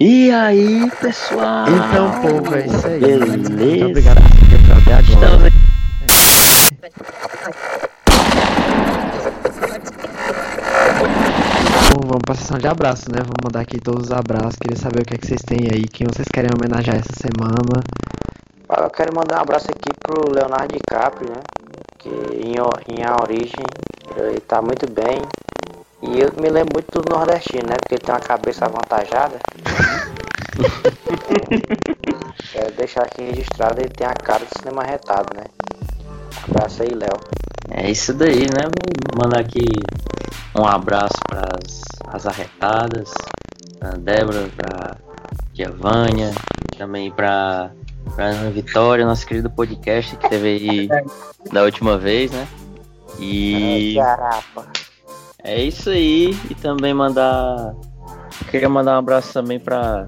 E aí, pessoal? Então, povo, é isso aí. Beleza. Muito obrigado por ter até agora. Estamos aqui. Bom, vamos pra sessão de abraços, né? Vamos mandar aqui todos os abraços. Queria saber o que, é que vocês têm aí, quem vocês querem homenagear essa semana. Eu quero mandar um abraço aqui pro Leonardo DiCaprio, né? Que em, em A Origem ele tá muito bem. E eu me lembro muito do nordestino, né? Porque ele tem uma cabeça avantajada. Quero deixar aqui registrado, ele tem a cara do cinema retado, né? Abraço aí, Léo. É isso daí, né? Vou mandar aqui um abraço para as arretadas, pra Débora, pra Tia Vânia, também pra, pra Ana Vitória, nosso querido podcast que teve aí da última vez, né? E É, Garapa. É isso aí. E também mandar. Queria mandar um abraço também pra.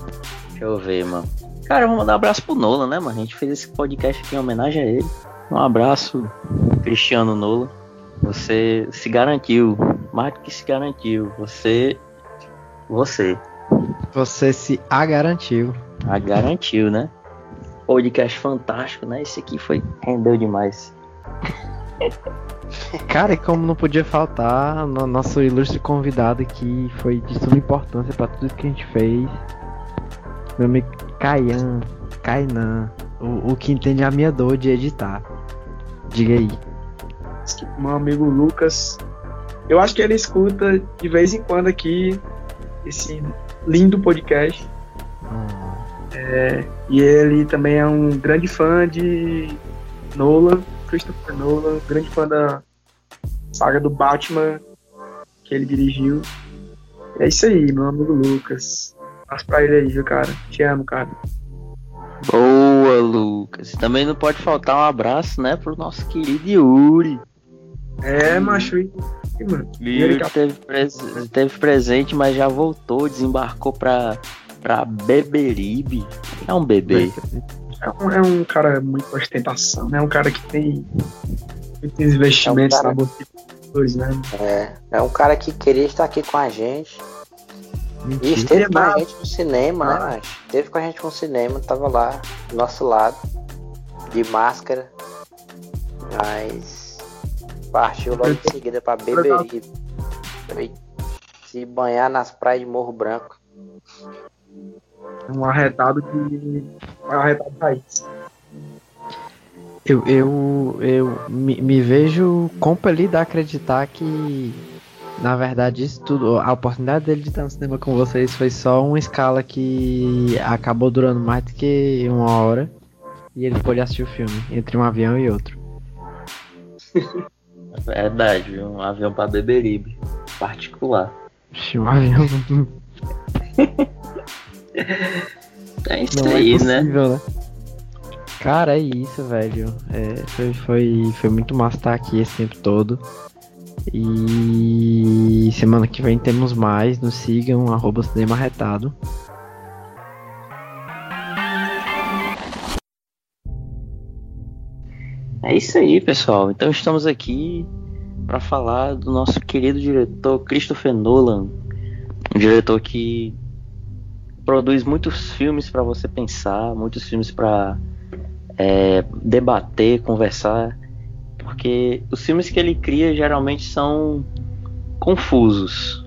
Deixa eu ver, mano. Cara, eu vou mandar um abraço pro Nola, né, mano? A gente fez esse podcast aqui em homenagem a ele. Um abraço, Cristiano Nola. Você se garantiu. Mais do que se garantiu. Você. Você. Você se a garantiu. A garantiu, né? Podcast fantástico, né? Esse aqui foi. Rendeu demais. Cara, e como não podia faltar, no nosso ilustre convidado aqui foi de suma importância pra tudo que a gente fez. Meu amigo Caian, Kainan, o, o que entende a minha dor de editar. Diga aí. meu amigo Lucas. Eu acho que ele escuta de vez em quando aqui esse lindo podcast. É, e ele também é um grande fã de Nolan, Christopher Nolan, grande fã da saga do Batman que ele dirigiu. É isso aí, meu amigo Lucas. Passo pra ele aí, viu, cara? Te amo, cara. Boa, Lucas. Também não pode faltar um abraço, né, pro nosso querido Yuri. É, macho. E, mano, e ele Yuri teve, pres- teve presente, mas já voltou, desembarcou pra, pra Beberibe. É um bebê. É um, é um cara muito ostentação, né? É um cara que tem muitos investimentos É um cara- na bolsa de valores, né? É, é um cara que queria estar aqui com a gente. E Mentira. esteve com a Mas- gente no cinema, né, mas Esteve com a gente no cinema, tava lá do nosso lado, de máscara. Mas partiu logo em seguida pra Beberibe. Se banhar nas praias de Morro Branco. Um arretado de. Um arretado raiz. Eu, eu, eu me, me vejo compelido a acreditar que, na verdade, isso tudo, a oportunidade dele de estar no cinema com vocês foi só uma escala que acabou durando mais do que uma hora e ele pôde assistir o filme entre um avião e outro. Verdade, viu? um avião pra Beberibe. Particular. Um avião É isso não é aí, né? possível, né? Cara, é isso, velho. É, foi, foi, foi muito massa estar aqui esse tempo todo. E semana que vem temos mais. Nos sigam, arroba cinema retado. É isso aí, pessoal. Então estamos aqui para falar do nosso querido diretor Christopher Nolan, um diretor que produz muitos filmes para você pensar, muitos filmes para debater, conversar, porque os filmes que ele cria geralmente são confusos.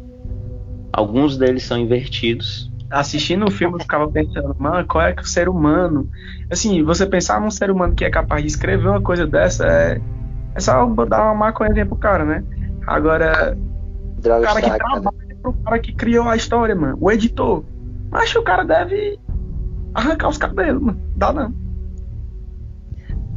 Alguns deles são invertidos. Assistindo o filme, eu ficava pensando, mano, qual é que o ser humano. Assim, você pensar num ser humano que é capaz de escrever uma coisa dessa é. É só dar uma maconha pro cara, né? Agora, o Droga cara que Saga, né? trabalha pro cara que criou a história, mano. O editor. Acho que o cara deve arrancar os cabelos, mano. Dá não.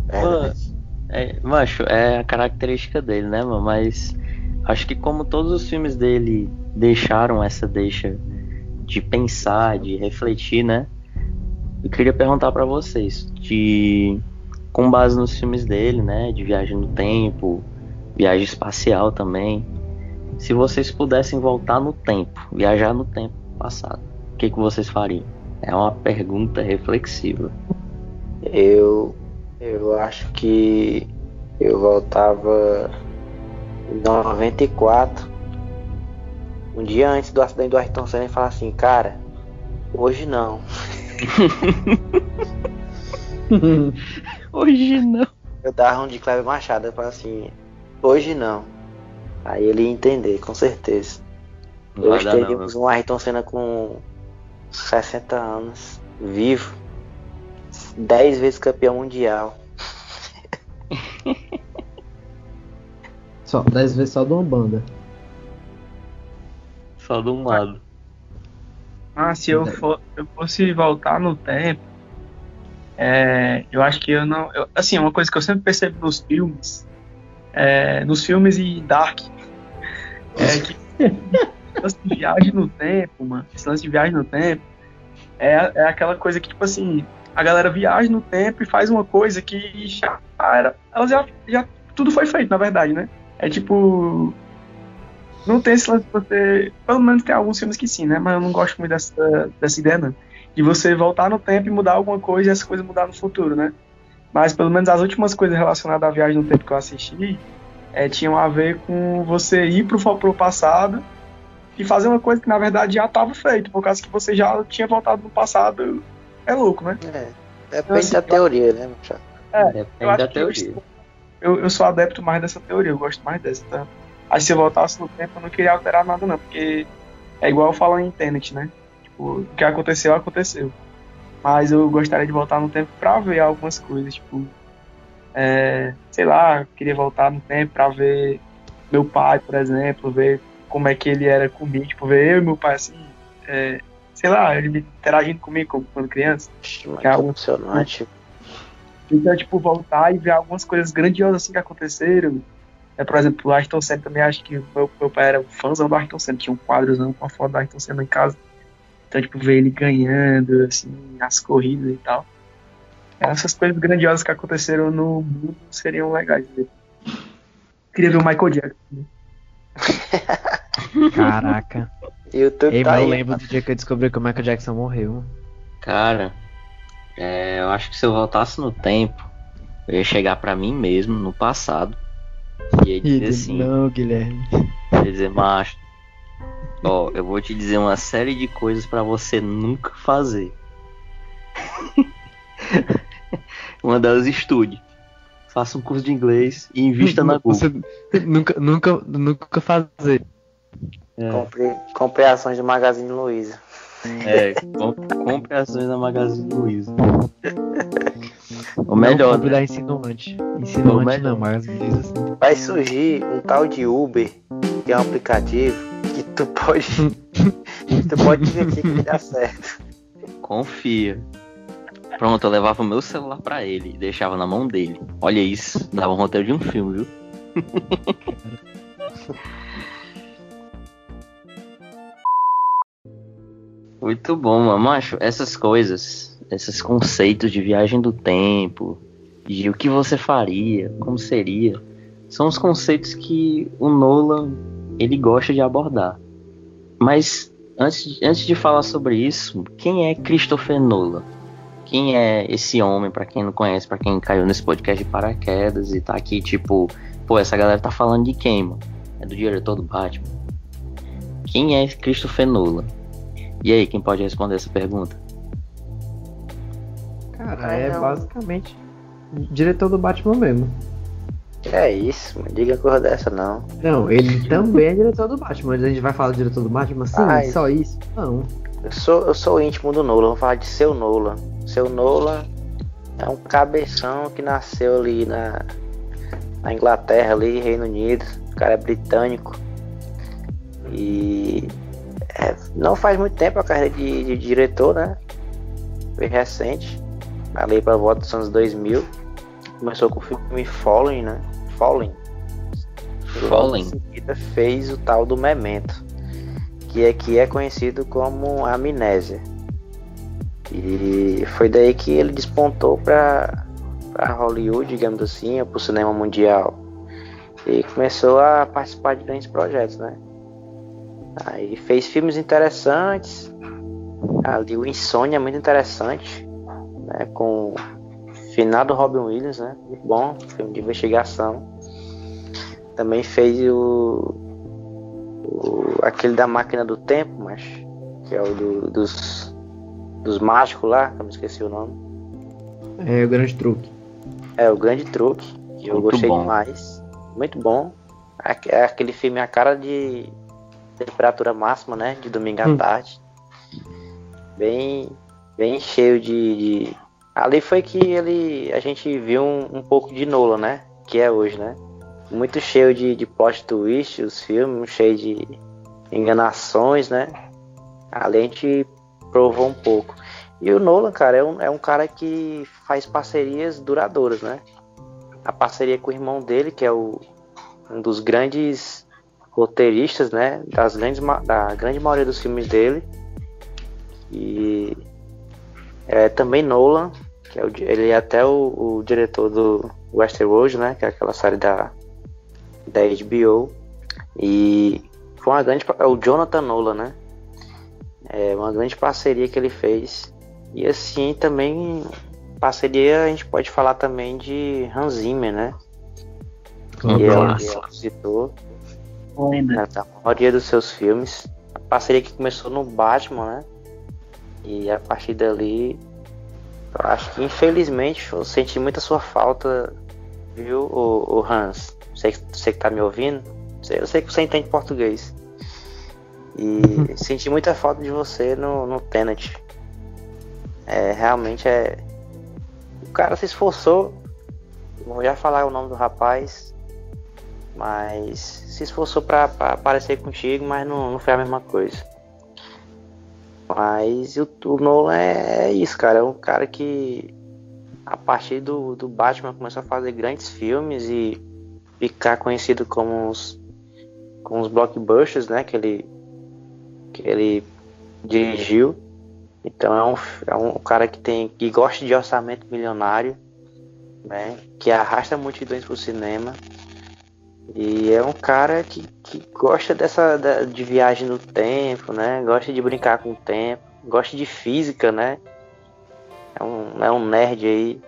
Verdade. É, macho, é a característica dele, né, mano? Mas acho que como todos os filmes dele deixaram essa deixa de pensar, de refletir, né? Eu queria perguntar pra vocês, de com base nos filmes dele, né, de viagem no tempo, viagem espacial também, se vocês pudessem voltar no tempo, viajar no tempo passado, o que que vocês fariam? É uma pergunta reflexiva. Eu, eu acho que eu voltava em 94, um dia antes do acidente do Ayrton Senna, e falar assim, cara, Hoje não. Hoje não. Eu dava um de Cleber Machado, eu falava assim, hoje não. Aí ele ia entender, com certeza. Não Hoje não, teríamos meu. um Ayrton Senna com 60 anos, vivo, 10 vezes campeão mundial. Só, 10 vezes só de uma banda. Só de um lado. Ah, se eu, for, eu fosse voltar no tempo, é, eu acho que eu não. eu- assim, uma coisa que eu sempre percebo nos filmes, é, nos filmes e Dark, é que lance de viagem no tempo, mano, esse lance de viagem no tempo, é, é aquela coisa que, tipo assim, a galera viaja no tempo e faz uma coisa que já era. Elas já, já. Tudo foi feito, na verdade, né? É tipo. Não tem esse lance de você. Pelo menos tem alguns filmes que sim, né? Mas eu não gosto muito dessa, dessa ideia, não. De você voltar no tempo e mudar alguma coisa e essa coisa mudar no futuro, né? Mas pelo menos as últimas coisas relacionadas à viagem no tempo que eu assisti é, tinham a ver com você ir pro, pro passado e fazer uma coisa que na verdade já estava feito, por causa que você já tinha voltado no passado. É louco, né? É, depende Assim, da teoria, né, Machado? eu Depende acho da que eu teoria. Eu, eu sou adepto mais dessa teoria, eu gosto mais dessa. Tá? Aí se eu voltasse no tempo, eu não queria alterar nada, não, porque é igual eu falo em Tenet, né? Tipo, o que aconteceu, aconteceu. Mas eu gostaria de voltar no tempo pra ver algumas coisas, tipo, é, sei lá, queria voltar no tempo pra ver meu pai, por exemplo, ver como é que ele era comigo, tipo, ver eu e meu pai assim, é, sei lá, ele interagindo comigo como- quando criança. Muito Que é algo- emocionante. Então, tipo, voltar e ver algumas coisas grandiosas assim que aconteceram. É, por exemplo, o Ayrton Senna também, acho que meu, meu pai era fãzão do Ayrton Senna, tinha um quadrozão com a foto do Ayrton Senna em casa. Então, tipo, ver ele ganhando, assim, as corridas e tal. Essas coisas grandiosas que aconteceram no mundo seriam legais. Queria ver o Michael Jackson. né? Caraca. YouTube Ei, tá mas eu lembro do dia que eu descobri que o Michael Jackson morreu. Cara, é, eu acho que se eu voltasse no tempo, eu ia chegar pra mim mesmo no passado e ia dizer assim, não, Guilherme. ia dizer, macho, ó, eu vou te dizer uma série de coisas pra você nunca fazer. uma delas estude. Faça um curso de inglês e invista na Google. Você nunca, nunca, nunca fazer. É. Compre, compre ações do Magazine Luiza. É, com- compre ações da Magazine Luiza. O melhor, não né? da Insinuante. Insinuante melhor. não, mas diz assim. Vai surgir um tal de Uber, que é um aplicativo que tu pode. tu pode investir que dá certo. Confia. Pronto, eu levava o meu celular pra ele e deixava na mão dele. Olha isso, dava um roteiro de um filme, viu? Muito bom, mano. Macho, essas coisas, esses conceitos de viagem do tempo, de o que você faria, como seria, são os conceitos que o Nolan ele gosta de abordar. Mas antes, antes de falar sobre isso, quem é Christopher Nolan? Quem é esse homem, pra quem não conhece, pra quem caiu nesse podcast de paraquedas e tá aqui, tipo, pô, essa galera tá falando de quem, mano? É do diretor do Batman. Quem é Christopher Nolan? E aí, quem pode responder essa pergunta? Cara, Ah, é não. basicamente diretor do Batman mesmo. É isso, mano. Diga coisa dessa não. Não, ele também é diretor do Batman. Mas a gente vai falar do diretor do Batman? Sim, Ai. só isso? Não. Eu sou, eu sou íntimo do Nolan, vou falar de seu Nolan. Seu Nolan é um cabeção que nasceu ali na, na Inglaterra, ali, Reino Unido. O cara é britânico. E é, não faz muito tempo a carreira de, de diretor, né? Foi recente. Ali pra volta dos anos 2000. Começou com o filme Fallen, né? Fallen. Seguida fez o tal do Memento que aqui é conhecido como Amnésia. E foi daí que ele despontou para Hollywood, digamos assim, para o cinema mundial. E começou a participar de grandes projetos, né? Aí fez filmes interessantes. Ali o Insônia é muito interessante, né? Com o finado Robin Williams, né? Muito bom, filme de investigação. Também fez o o- aquele da máquina do tempo, mas que é o do- dos dos mágicos lá, eu me esqueci o nome. É o Grande Truque. É, o Grande Truque, que eu Muito gostei bom. demais. Muito bom. É aquele filme a cara de temperatura máxima, né? De domingo à Hum. tarde. Bem, bem cheio de, de- Ali foi que ele. A gente viu um, um pouco de Nola, né? Que é hoje, né? Muito cheio de, de plot twist, os filmes, cheio de enganações, né? Ali a gente provou um pouco. E o Nolan, cara, é um, é um cara que faz parcerias duradouras, né? A parceria com o irmão dele, que é o, um dos grandes roteiristas, né? Das grandes, da grande maioria dos filmes dele. E é também Nolan, que é o, ele é até o, o diretor do Westworld, né? Que é aquela série da, da HBO. E foi uma grande. É o Jonathan Nolan, né? É uma grande parceria que ele fez. E assim também parceria a gente pode falar também de Hans Zimmer, né? Que é o Nossa. compositor Lenda. né, da maioria dos seus filmes. A parceria que começou no Batman, né? E a partir dali, eu acho que infelizmente eu senti muita sua falta, viu, o, Hans? Você, você que tá me ouvindo, Sei- eu sei que você entende português. E senti muita falta de você no, no Tenet. É, realmente é. O cara se esforçou. Vou já falar o nome do rapaz. Mas se esforçou pra aparecer contigo, mas não, não foi a mesma coisa. Mas o, o Nolan é, é isso, cara. É um cara que a partir do, do Batman começou a fazer grandes filmes e ficar conhecido como os, como os blockbusters, né? Que ele, que ele dirigiu. Então é um, é um cara que tem que gosta de orçamento milionário, né? Que arrasta multidões pro cinema. E é um cara que, que gosta dessa da- de viagem no tempo, né? Gosta de brincar com o tempo, gosta de física, né? É um, é um nerd aí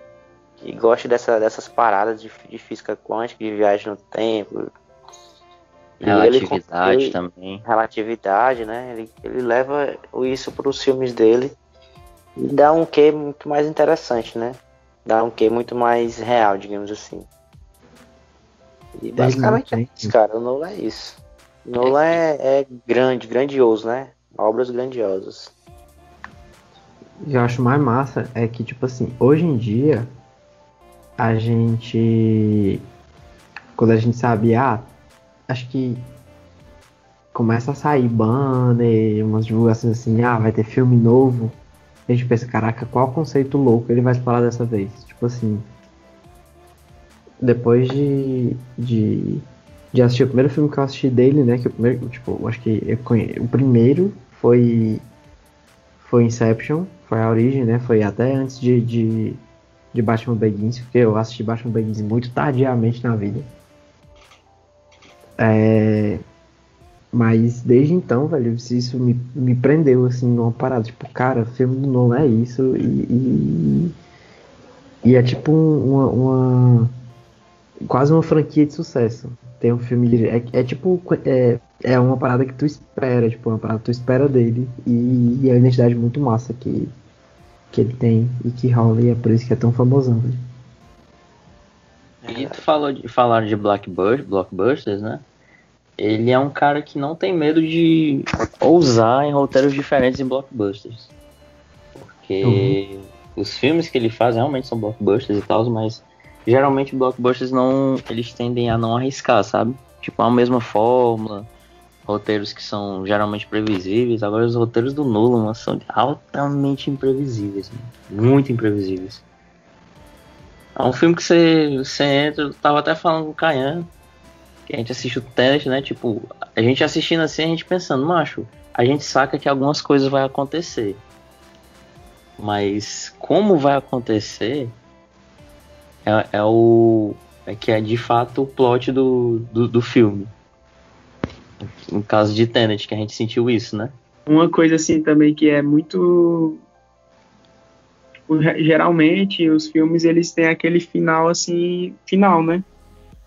que gosta dessa, dessas paradas de, de física quântica, de viagem no tempo. E ele Relatividade consegue- também. relatividade, né? Ele, ele leva isso para os filmes dele e dá um quê muito mais interessante, né? Dá um quê muito mais real, digamos assim. E basicamente é isso, cara. O Nolan é isso. O Nolan é, é grande, grandioso, né? Obras grandiosas. que eu acho mais massa é que, tipo assim, hoje em dia, a gente. Quando a gente sabe, ah, acho que começa a sair banner, umas divulgações assim, ah, vai ter filme novo. A gente pensa, caraca, qual conceito louco ele vai explorar dessa vez? Tipo assim. Depois de, de, de assistir o primeiro filme que eu assisti dele, né? Que o primeiro, tipo, acho que eu conhe... o primeiro foi foi Inception, foi a origem, né? Foi até antes de, de, de Batman Begins, porque eu assisti Batman Begins muito tardiamente na vida. É, mas desde então, velho, isso me, me prendeu, assim, numa parada. Tipo, cara, filme do Nolan é isso e... e, e é tipo um- uma, uma... Quase uma franquia de sucesso. Tem um filme... de- É, é tipo... É, é uma parada que tu espera, tipo, uma parada que tu espera dele. E, e é uma identidade muito massa que, que ele tem e que rola, e é por isso que é tão famosão, velho. E tu falou de, falaram de blockbuster, blockbusters, né? Ele é um cara que não tem medo de ousar em roteiros diferentes em blockbusters. Porque os filmes que ele faz realmente são blockbusters e tal, mas geralmente blockbusters não. Eles tendem a não arriscar, sabe? Tipo, a mesma fórmula, roteiros que são geralmente previsíveis. Agora os roteiros do Nolan são altamente imprevisíveis, mano. muito imprevisíveis. É um filme que você, você entra, eu tava até falando com o Caian, que a gente assiste o Tenet, né? Tipo, a gente assistindo assim, a gente pensando, macho, a gente saca que algumas coisas vai acontecer. Mas como vai acontecer é, é o. É que é de fato o plot do, do, do filme. No caso de Tenet, que a gente sentiu isso, né? Uma coisa assim também que é muito tipo, ge- geralmente os filmes eles têm aquele final assim, final, né?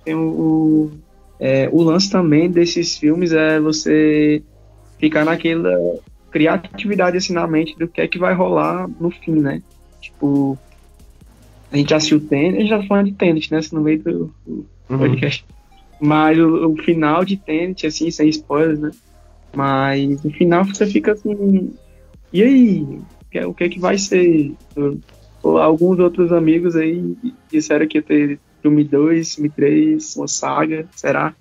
Tem o, o, é, o lance também desses filmes é você ficar naquela criatividade assim na mente do que é que vai rolar no fim, né? Tipo, a gente assistiu tênis, a gente já tá falando de tênis, né? No meio do, do uhum. podcast. Mas o, o, final de tênis, assim, sem spoilers, né? Mas no final você fica assim. E aí? O que é que vai ser? Alguns outros amigos aí disseram que ia ter filme 2, filme 3, uma saga, será?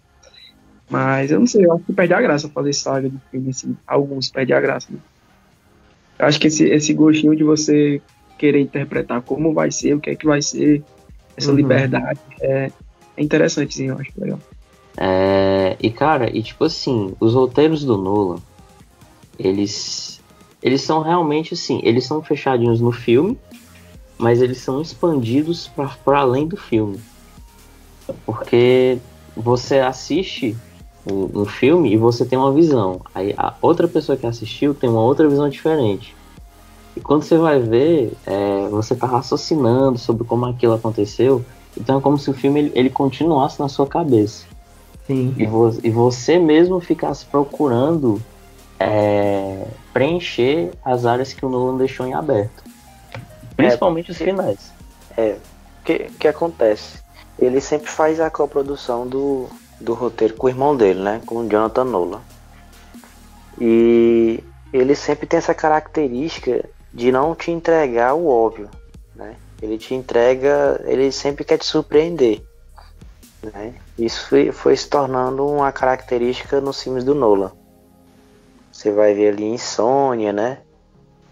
Mas eu não sei, eu acho que perde a graça fazer saga de filme, assim. Alguns perde a graça. Né? Eu acho que esse, esse gostinho de você querer interpretar como vai ser, o que é que vai ser, essa uhum. liberdade, é, é interessante, sim, eu acho legal. É, e cara, e tipo assim, os roteiros do Nolan, eles eles são realmente assim, eles são fechadinhos no filme, mas eles são expandidos para além do filme. Porque você assiste um, um, filme e você tem uma visão. Aí a outra pessoa que assistiu tem uma outra visão diferente. E quando você vai ver, é, você tá raciocinando sobre como aquilo aconteceu. Então é como se o filme ele, ele continuasse na sua cabeça. Sim. E, vo, e você mesmo ficasse procurando é, preencher as áreas que o Nolan deixou em aberto. Principalmente é, os finais. É. O que, que acontece? Ele sempre faz a coprodução do, do roteiro com o irmão dele, né? Com o Jonathan Nolan. E ele sempre tem essa característica de não te entregar o óbvio, né? Ele te entrega, ele sempre quer te surpreender, né? Isso foi, foi se tornando uma característica nos filmes do Nolan. Você vai ver ali Insônia, né?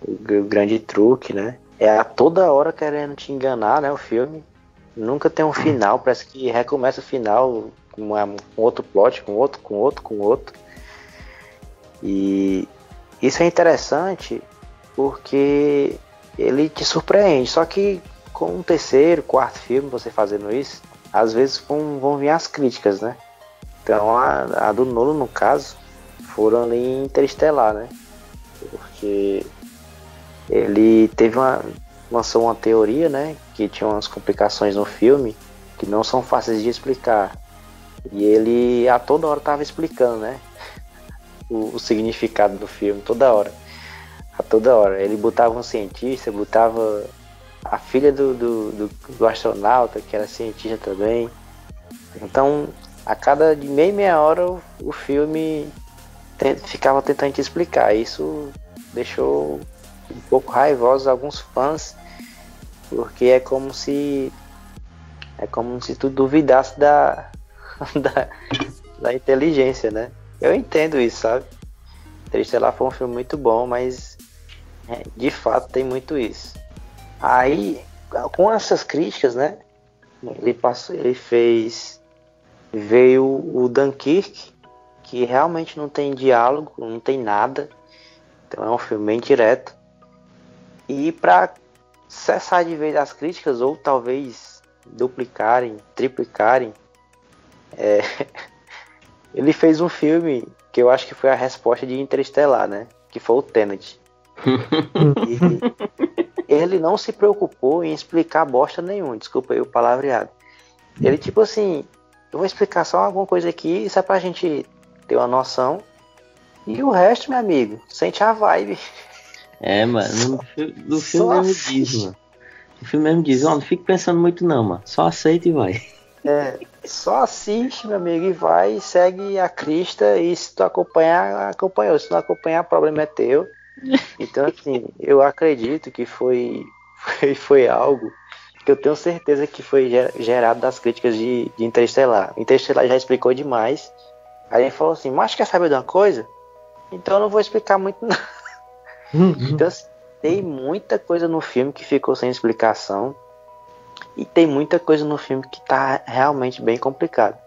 O, o grande truque, né? É a toda hora querendo te enganar, né? O filme. Nunca tem um final, parece que recomeça o final com, uma, com outro plot, com outro, com outro, com outro. E isso é interessante porque ele te surpreende. Só que com um terceiro, quarto filme, você fazendo isso, às vezes vão, vão vir as críticas, né? Então a, a do Nolo, no caso, foram ali em Interestelar, né? Porque ele teve uma. lançou uma teoria, né? Que tinha umas complicações no filme que não são fáceis de explicar. E ele a toda hora tava explicando, né? O, o significado do filme, toda hora a toda hora. Ele botava um cientista, botava a filha do, do, do, do astronauta, que era cientista também. Então, a cada meia meia hora o, o filme ficava tentando te explicar. Isso deixou um pouco raivosos alguns fãs, porque é como se é como se tu duvidasse da, da, da inteligência, né? Eu entendo isso, sabe? Interestelar foi um filme muito bom, mas é, de fato tem muito isso. Aí, com essas críticas, né? Ele passou, ele fez veio o Dunkirk, que realmente não tem diálogo, não tem nada. Então é um filme bem direto. E para cessar de vez as críticas ou talvez duplicarem, triplicarem, é, ele fez um filme que eu acho que foi a resposta de Interestelar, né? Que foi o Tenet ele não se preocupou em explicar bosta nenhuma, desculpa aí o palavreado. Ele, tipo assim, eu vou explicar só alguma coisa aqui, isso é pra gente ter uma noção. E o resto, meu amigo, sente a vibe. É, mano, no, no filme mesmo diz, mano. No filme mesmo diz, ó, não fique pensando muito não, mano. Só aceita e vai. É, só assiste, meu amigo, e vai, segue a crista e se tu acompanhar, acompanhou. Se não acompanhar, o problema é teu. Então, assim, eu acredito que foi, foi, foi algo que eu tenho certeza que foi gerado das críticas de, de Interestelar. Interestelar já explicou demais. Aí ele falou assim, mas quer saber de uma coisa? Então eu não vou explicar muito nada. Uhum. então, assim, tem muita coisa no filme que ficou sem explicação. E tem muita coisa no filme que tá realmente bem complicado.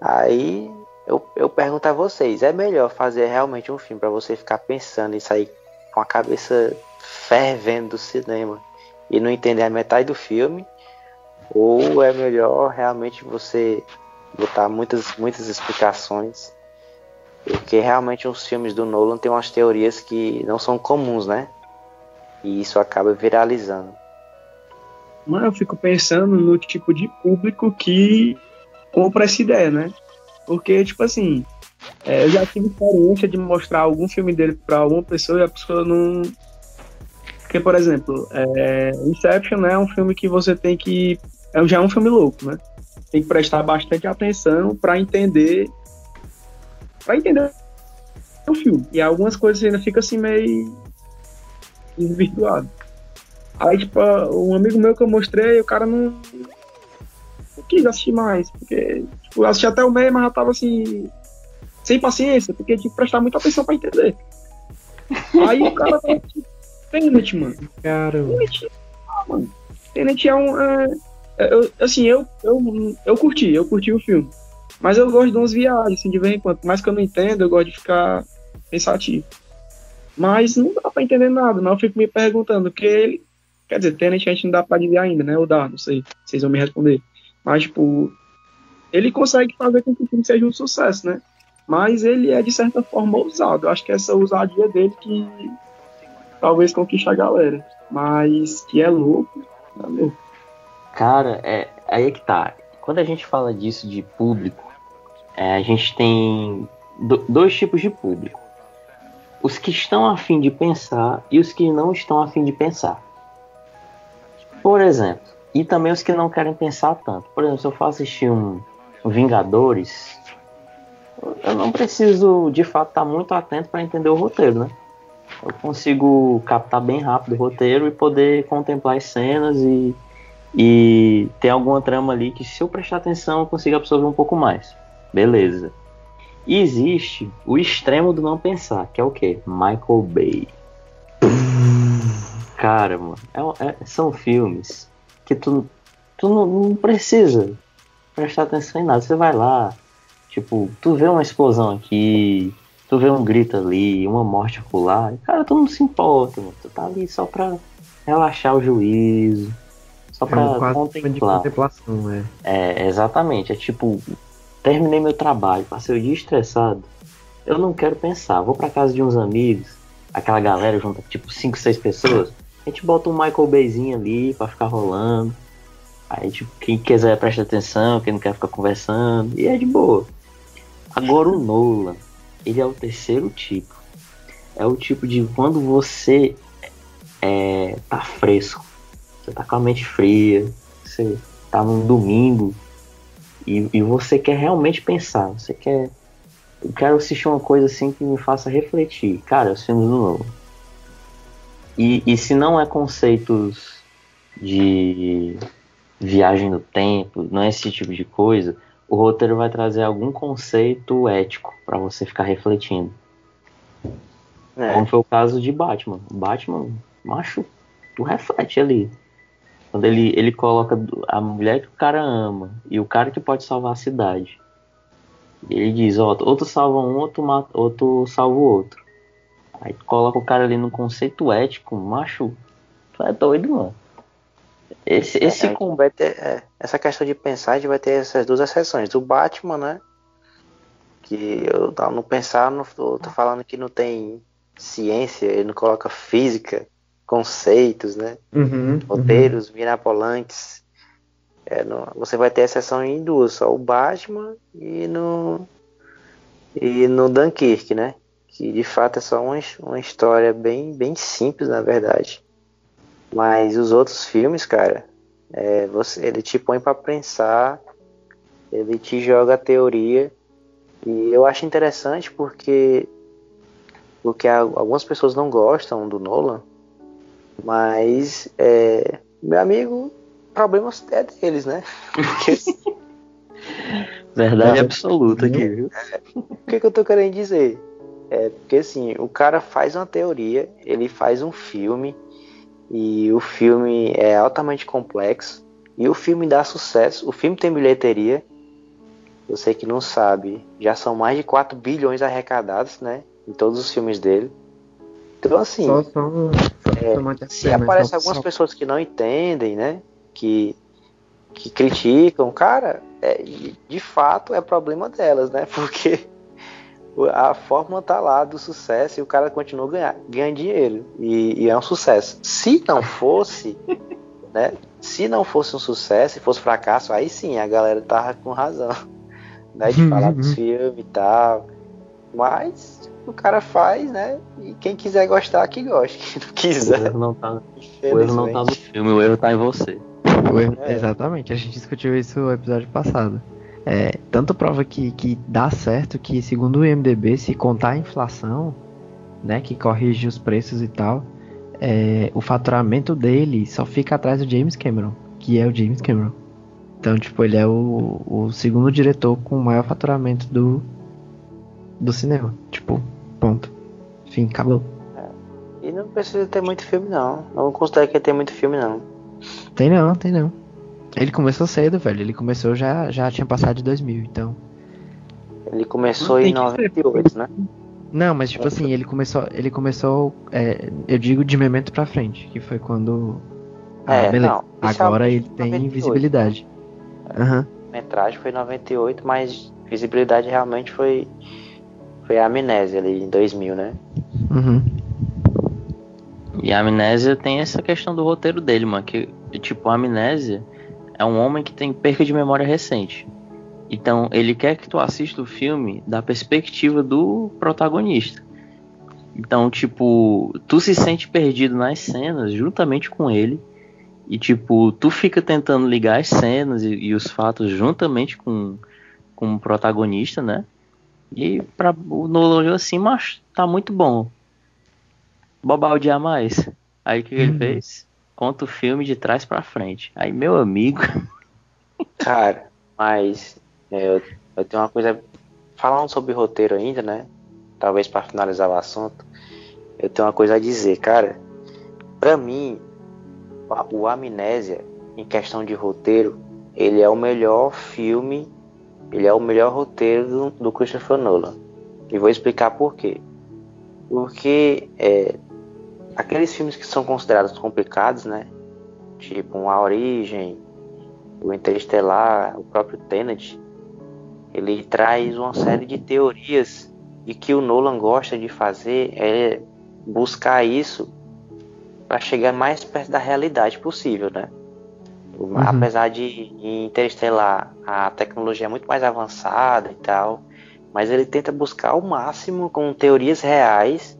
Aí eu, eu pergunto a vocês, é melhor fazer realmente um filme para você ficar pensando e sair com a cabeça fervendo do cinema e não entender a metade do filme? Ou é melhor realmente você botar muitas, muitas explicações? Porque realmente os filmes do Nolan tem umas teorias que não são comuns, né? E isso acaba viralizando. Mas eu fico pensando no tipo de público que compra essa ideia, né? Porque, tipo assim, É, eu já tive experiência de mostrar algum filme dele para alguma pessoa e a pessoa não. Porque, por exemplo, é, Inception né, é um filme que você tem que. É, já é um filme louco, né? Tem que prestar bastante atenção para entender. para entender o filme. E algumas coisas ainda ficam assim meio desvirtuado. Aí, tipo, um amigo meu que eu mostrei, o cara não, não quis assistir mais, porque, eu assisti até o meio, mas já tava assim, sem paciência, porque tinha que prestar muita atenção pra entender. Aí o cara tava Tenet, mano. Cara. Tenet, ah, mano. Tenet é um. É, é, eu, assim, eu, eu, eu curti, eu curti o filme. Mas eu gosto de umas viagens, assim, de vez em quando. Mais que eu não entenda, eu gosto de ficar pensativo. Mas não dá pra entender nada, não. Eu fico me perguntando, porque ele. Quer dizer, Tenet a gente não dá pra adivinhar ainda, né? Ou dá, não sei. Vocês vão me responder. Mas, tipo. Ele consegue fazer com que o filme seja um sucesso, né? Mas ele é, de certa forma, ousado. Eu acho que essa ousadia dele que talvez conquiste a galera. Mas que é louco, é. Cara, é, aí é que tá. Quando a gente fala disso de público, é, a gente tem do, dois tipos de público os que estão a fim de pensar e os que não estão a fim de pensar. Por exemplo, e também os que não querem pensar tanto. Por exemplo, se eu for assistir um, Vingadores, eu não preciso de fato estar muito atento para entender o roteiro, né? Eu consigo captar bem rápido o roteiro e poder contemplar as cenas e, e ter alguma trama ali que, se eu prestar atenção, eu consigo absorver um pouco mais. Beleza. E existe o extremo do não pensar, que é o que? Michael Bay. Cara, mano, é, é, são filmes que tu, tu não, não, precisa prestar atenção em nada. Você vai lá, tipo, tu vê uma explosão aqui, tu vê um grito ali, uma morte acolá, cara, tu não se importa, mano. Tu tá ali só pra relaxar o juízo, só pra é um contemplar. contemplação, é. é, exatamente. É tipo, Terminei meu trabalho, passei o dia estressado. Eu não quero pensar, vou para casa de uns amigos, aquela galera junta tipo 5, 6 pessoas. A gente bota um Michael Bayzinho ali para ficar rolando. Aí, tipo, quem quiser presta atenção, quem não quer ficar conversando, e é de boa. Agora o Nolan, ele é o terceiro tipo. É o tipo de quando você é, tá fresco, você tá com a mente fria, você tá num domingo, e, e você quer realmente pensar, você quer. Eu quero assistir uma coisa assim que me faça refletir. Cara, os filmes do novo. E, e se não é conceitos de viagem no tempo, não é esse tipo de coisa, o roteiro vai trazer algum conceito ético para você ficar refletindo. É. Como foi o caso de Batman. Batman, macho, tu reflete ali. Quando ele, ele coloca a mulher que o cara ama e o cara que pode salvar a cidade. Ele diz, ó, outro salva um, outro, mata, outro salva o outro. Aí tu coloca o cara ali no conceito ético, macho, tu é doido, mano. Esse, esse é, vai ter, é, essa questão de pensar, a gente vai ter essas duas exceções. O Batman, né? Que eu não pensar, não, tô falando que não tem ciência, ele não coloca física conceitos, né? Uhum, Roteiros uhum. mirabolantes. É, no, você vai ter exceção em duas, só o Batman e no e no Dunkirk, né? Que de fato é só uma, uma história bem, bem simples, na verdade. Mas os outros filmes, cara, é, você, ele te põe para pensar, ele te joga a teoria. E eu acho interessante porque porque algumas pessoas não gostam do Nolan mas, é, meu amigo, problemas é deles, né? Porque... Verdade é, absoluta aqui, viu? É, o que, que eu tô querendo dizer? É porque assim, o cara faz uma teoria, ele faz um filme, e o filme é altamente complexo, e o filme dá sucesso, o filme tem bilheteria. Você que não sabe, já são mais de 4 bilhões arrecadados, né? Em todos os filmes dele. Então assim. Só, só, é, se aparecem algumas só... pessoas que não entendem, né? Que, que criticam, cara, é, de fato é problema delas, né? Porque a fórmula tá lá do sucesso e o cara continua ganhar, ganhando dinheiro. E, e é um sucesso. Se não fosse, né? Se não fosse um sucesso e fosse fracasso, aí sim a galera tava com razão. Né, de falar dos filmes e tal. Mas o cara faz, né? E quem quiser gostar, que goste. Quem não quiser. O erro não tá, o erro não tá no filme, o erro tá em você. Erro, é. Exatamente, a gente discutiu isso no episódio passado. É, tanto prova que, que dá certo que, segundo o IMDB, se contar a inflação, né, que corrige os preços e tal, é, o faturamento dele só fica atrás do James Cameron, que é o James Cameron. Então, tipo, ele é o, o segundo diretor com o maior faturamento do, do cinema. Tipo, ponto. Fim, acabou. É. E não precisa ter muito filme, não. Não considero que tem muito filme, não. Tem não, tem não. Ele começou cedo, velho. Ele começou já, já tinha passado de 2000, então. Ele começou em 98, né? Não, mas tipo assim, ele começou. Ele começou. É, eu digo de memento pra frente, que foi quando. Ah, é, beleza. Não, Agora ele tem 98, visibilidade. Né? Uhum. Metragem foi 98, mas visibilidade realmente foi. Foi a amnésia ali em 2000, né? Uhum. E a amnésia tem essa questão do roteiro dele, mano. Que, tipo, a amnésia é um homem que tem perca de memória recente. Então, ele quer que tu assista o filme da perspectiva do protagonista. Então, tipo, tu se sente perdido nas cenas juntamente com ele. E, tipo, tu fica tentando ligar as cenas e, e os fatos juntamente com, com o protagonista, né? E pra, o Nolan assim, mas tá muito bom. Bobaldear mais. Aí o que, que ele uhum. fez? Conta o filme de trás para frente. Aí, meu amigo. Cara, mas é, eu, eu tenho uma coisa. Falando sobre roteiro ainda, né? Talvez para finalizar o assunto. Eu tenho uma coisa a dizer, cara. Pra mim, o Amnésia, em questão de roteiro, ele é o melhor filme, ele é o melhor roteiro do, do Christopher Nolan. E vou explicar por quê. Porque é, aqueles filmes que são considerados complicados, né? Tipo A Origem, o Interestelar, o próprio Tenet, ele traz uma série de teorias e que o Nolan gosta de fazer é buscar isso para chegar mais perto da realidade possível, né? Uhum. Apesar de em Interestelar a tecnologia é muito mais avançada e tal, mas ele tenta buscar o máximo com teorias reais,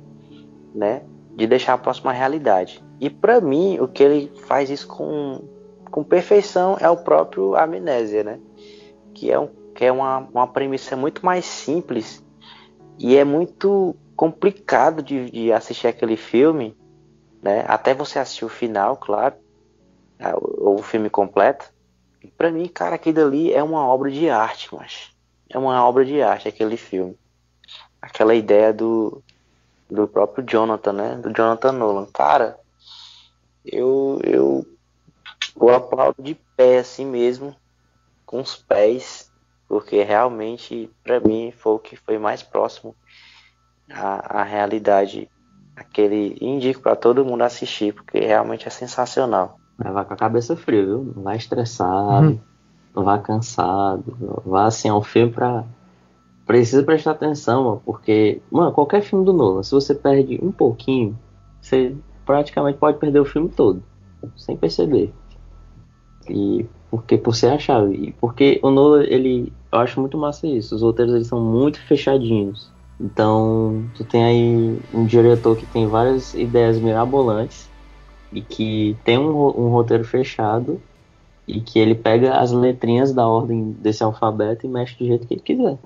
né? De deixar a próxima realidade. E para mim, o que ele faz isso com, com perfeição é o próprio Amnésia, né? Que é um que é uma, uma premissa muito mais simples e é muito complicado de, de assistir aquele filme, né? Até você assistir o final, claro, ou o filme completo. E para mim, cara, aquilo ali é uma obra de arte, mas é uma obra de arte aquele filme. Aquela ideia do, do próprio Jonathan, né? Do Jonathan Nolan. Cara, eu, eu, eu aplaudo de pé assim mesmo, com os pés, porque realmente para mim foi o que foi mais próximo à, à realidade aquele indico para todo mundo assistir porque realmente é sensacional vai com a cabeça fria viu não vai estressado uhum. não vai cansado vai assim ao filme para precisa prestar atenção porque mano qualquer filme do Nolan se você perde um pouquinho você praticamente pode perder o filme todo sem perceber e porque por ser a chave. Porque o Nolan, ele. Eu acho muito massa isso. Os roteiros eles são muito fechadinhos. Então, tu tem aí um diretor que tem várias ideias mirabolantes e que tem um, um roteiro fechado e que ele pega as letrinhas da ordem desse alfabeto e mexe do jeito que ele quiser.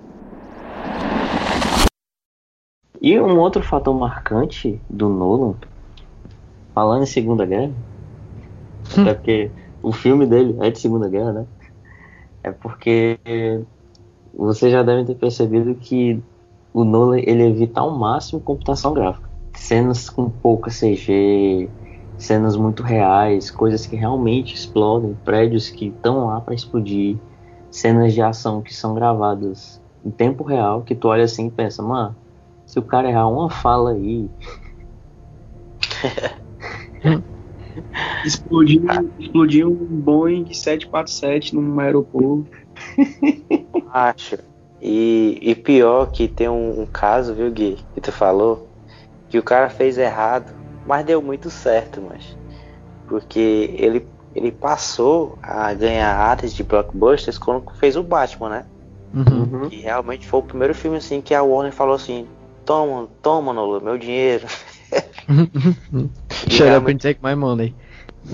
E um outro fator marcante do Nolan, falando em Segunda Guerra, é porque o filme dele é de Segunda Guerra, né? É porque vocês já devem ter percebido que o Nolan ele evita ao máximo computação gráfica. Cenas com pouca CG, cenas muito reais, coisas que realmente explodem, prédios que estão lá para explodir, cenas de ação que são gravadas em tempo real, que tu olha assim e pensa, mano, se o cara errar uma fala aí. Explodiu, explodiu um Boeing 747 num aeroporto. Acho. E, e pior que tem um, um, caso, viu, Gui, que tu falou, que o cara fez errado, mas deu muito certo, mas. Porque ele, ele passou a ganhar áreas de blockbusters quando fez o Batman, né? Uhum. Que realmente foi o primeiro filme assim que a Warner falou assim: toma, toma, Nolan, meu dinheiro. Shut up and take my money.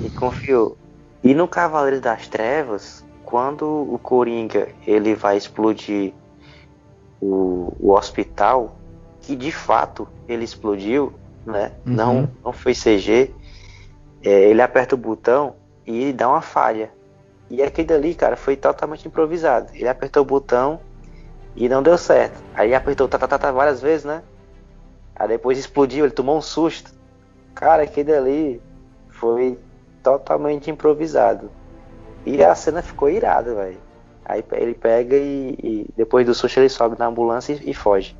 E confiou. E no Cavaleiro das Trevas, quando o Coringa ele vai explodir o, o hospital, que de fato ele explodiu, né? Uhum. Não, não foi CG. é, ele aperta o botão e dá uma falha. E aquele dali, cara, foi totalmente improvisado. Ele apertou o botão e não deu certo. Aí apertou tá, tá, tá, tá várias vezes, né? Aí depois explodiu, ele tomou um susto. Cara, aquele dali foi totalmente improvisado. E a cena ficou irada, velho. Aí ele pega e, e depois do susto ele sobe na ambulância e, e foge.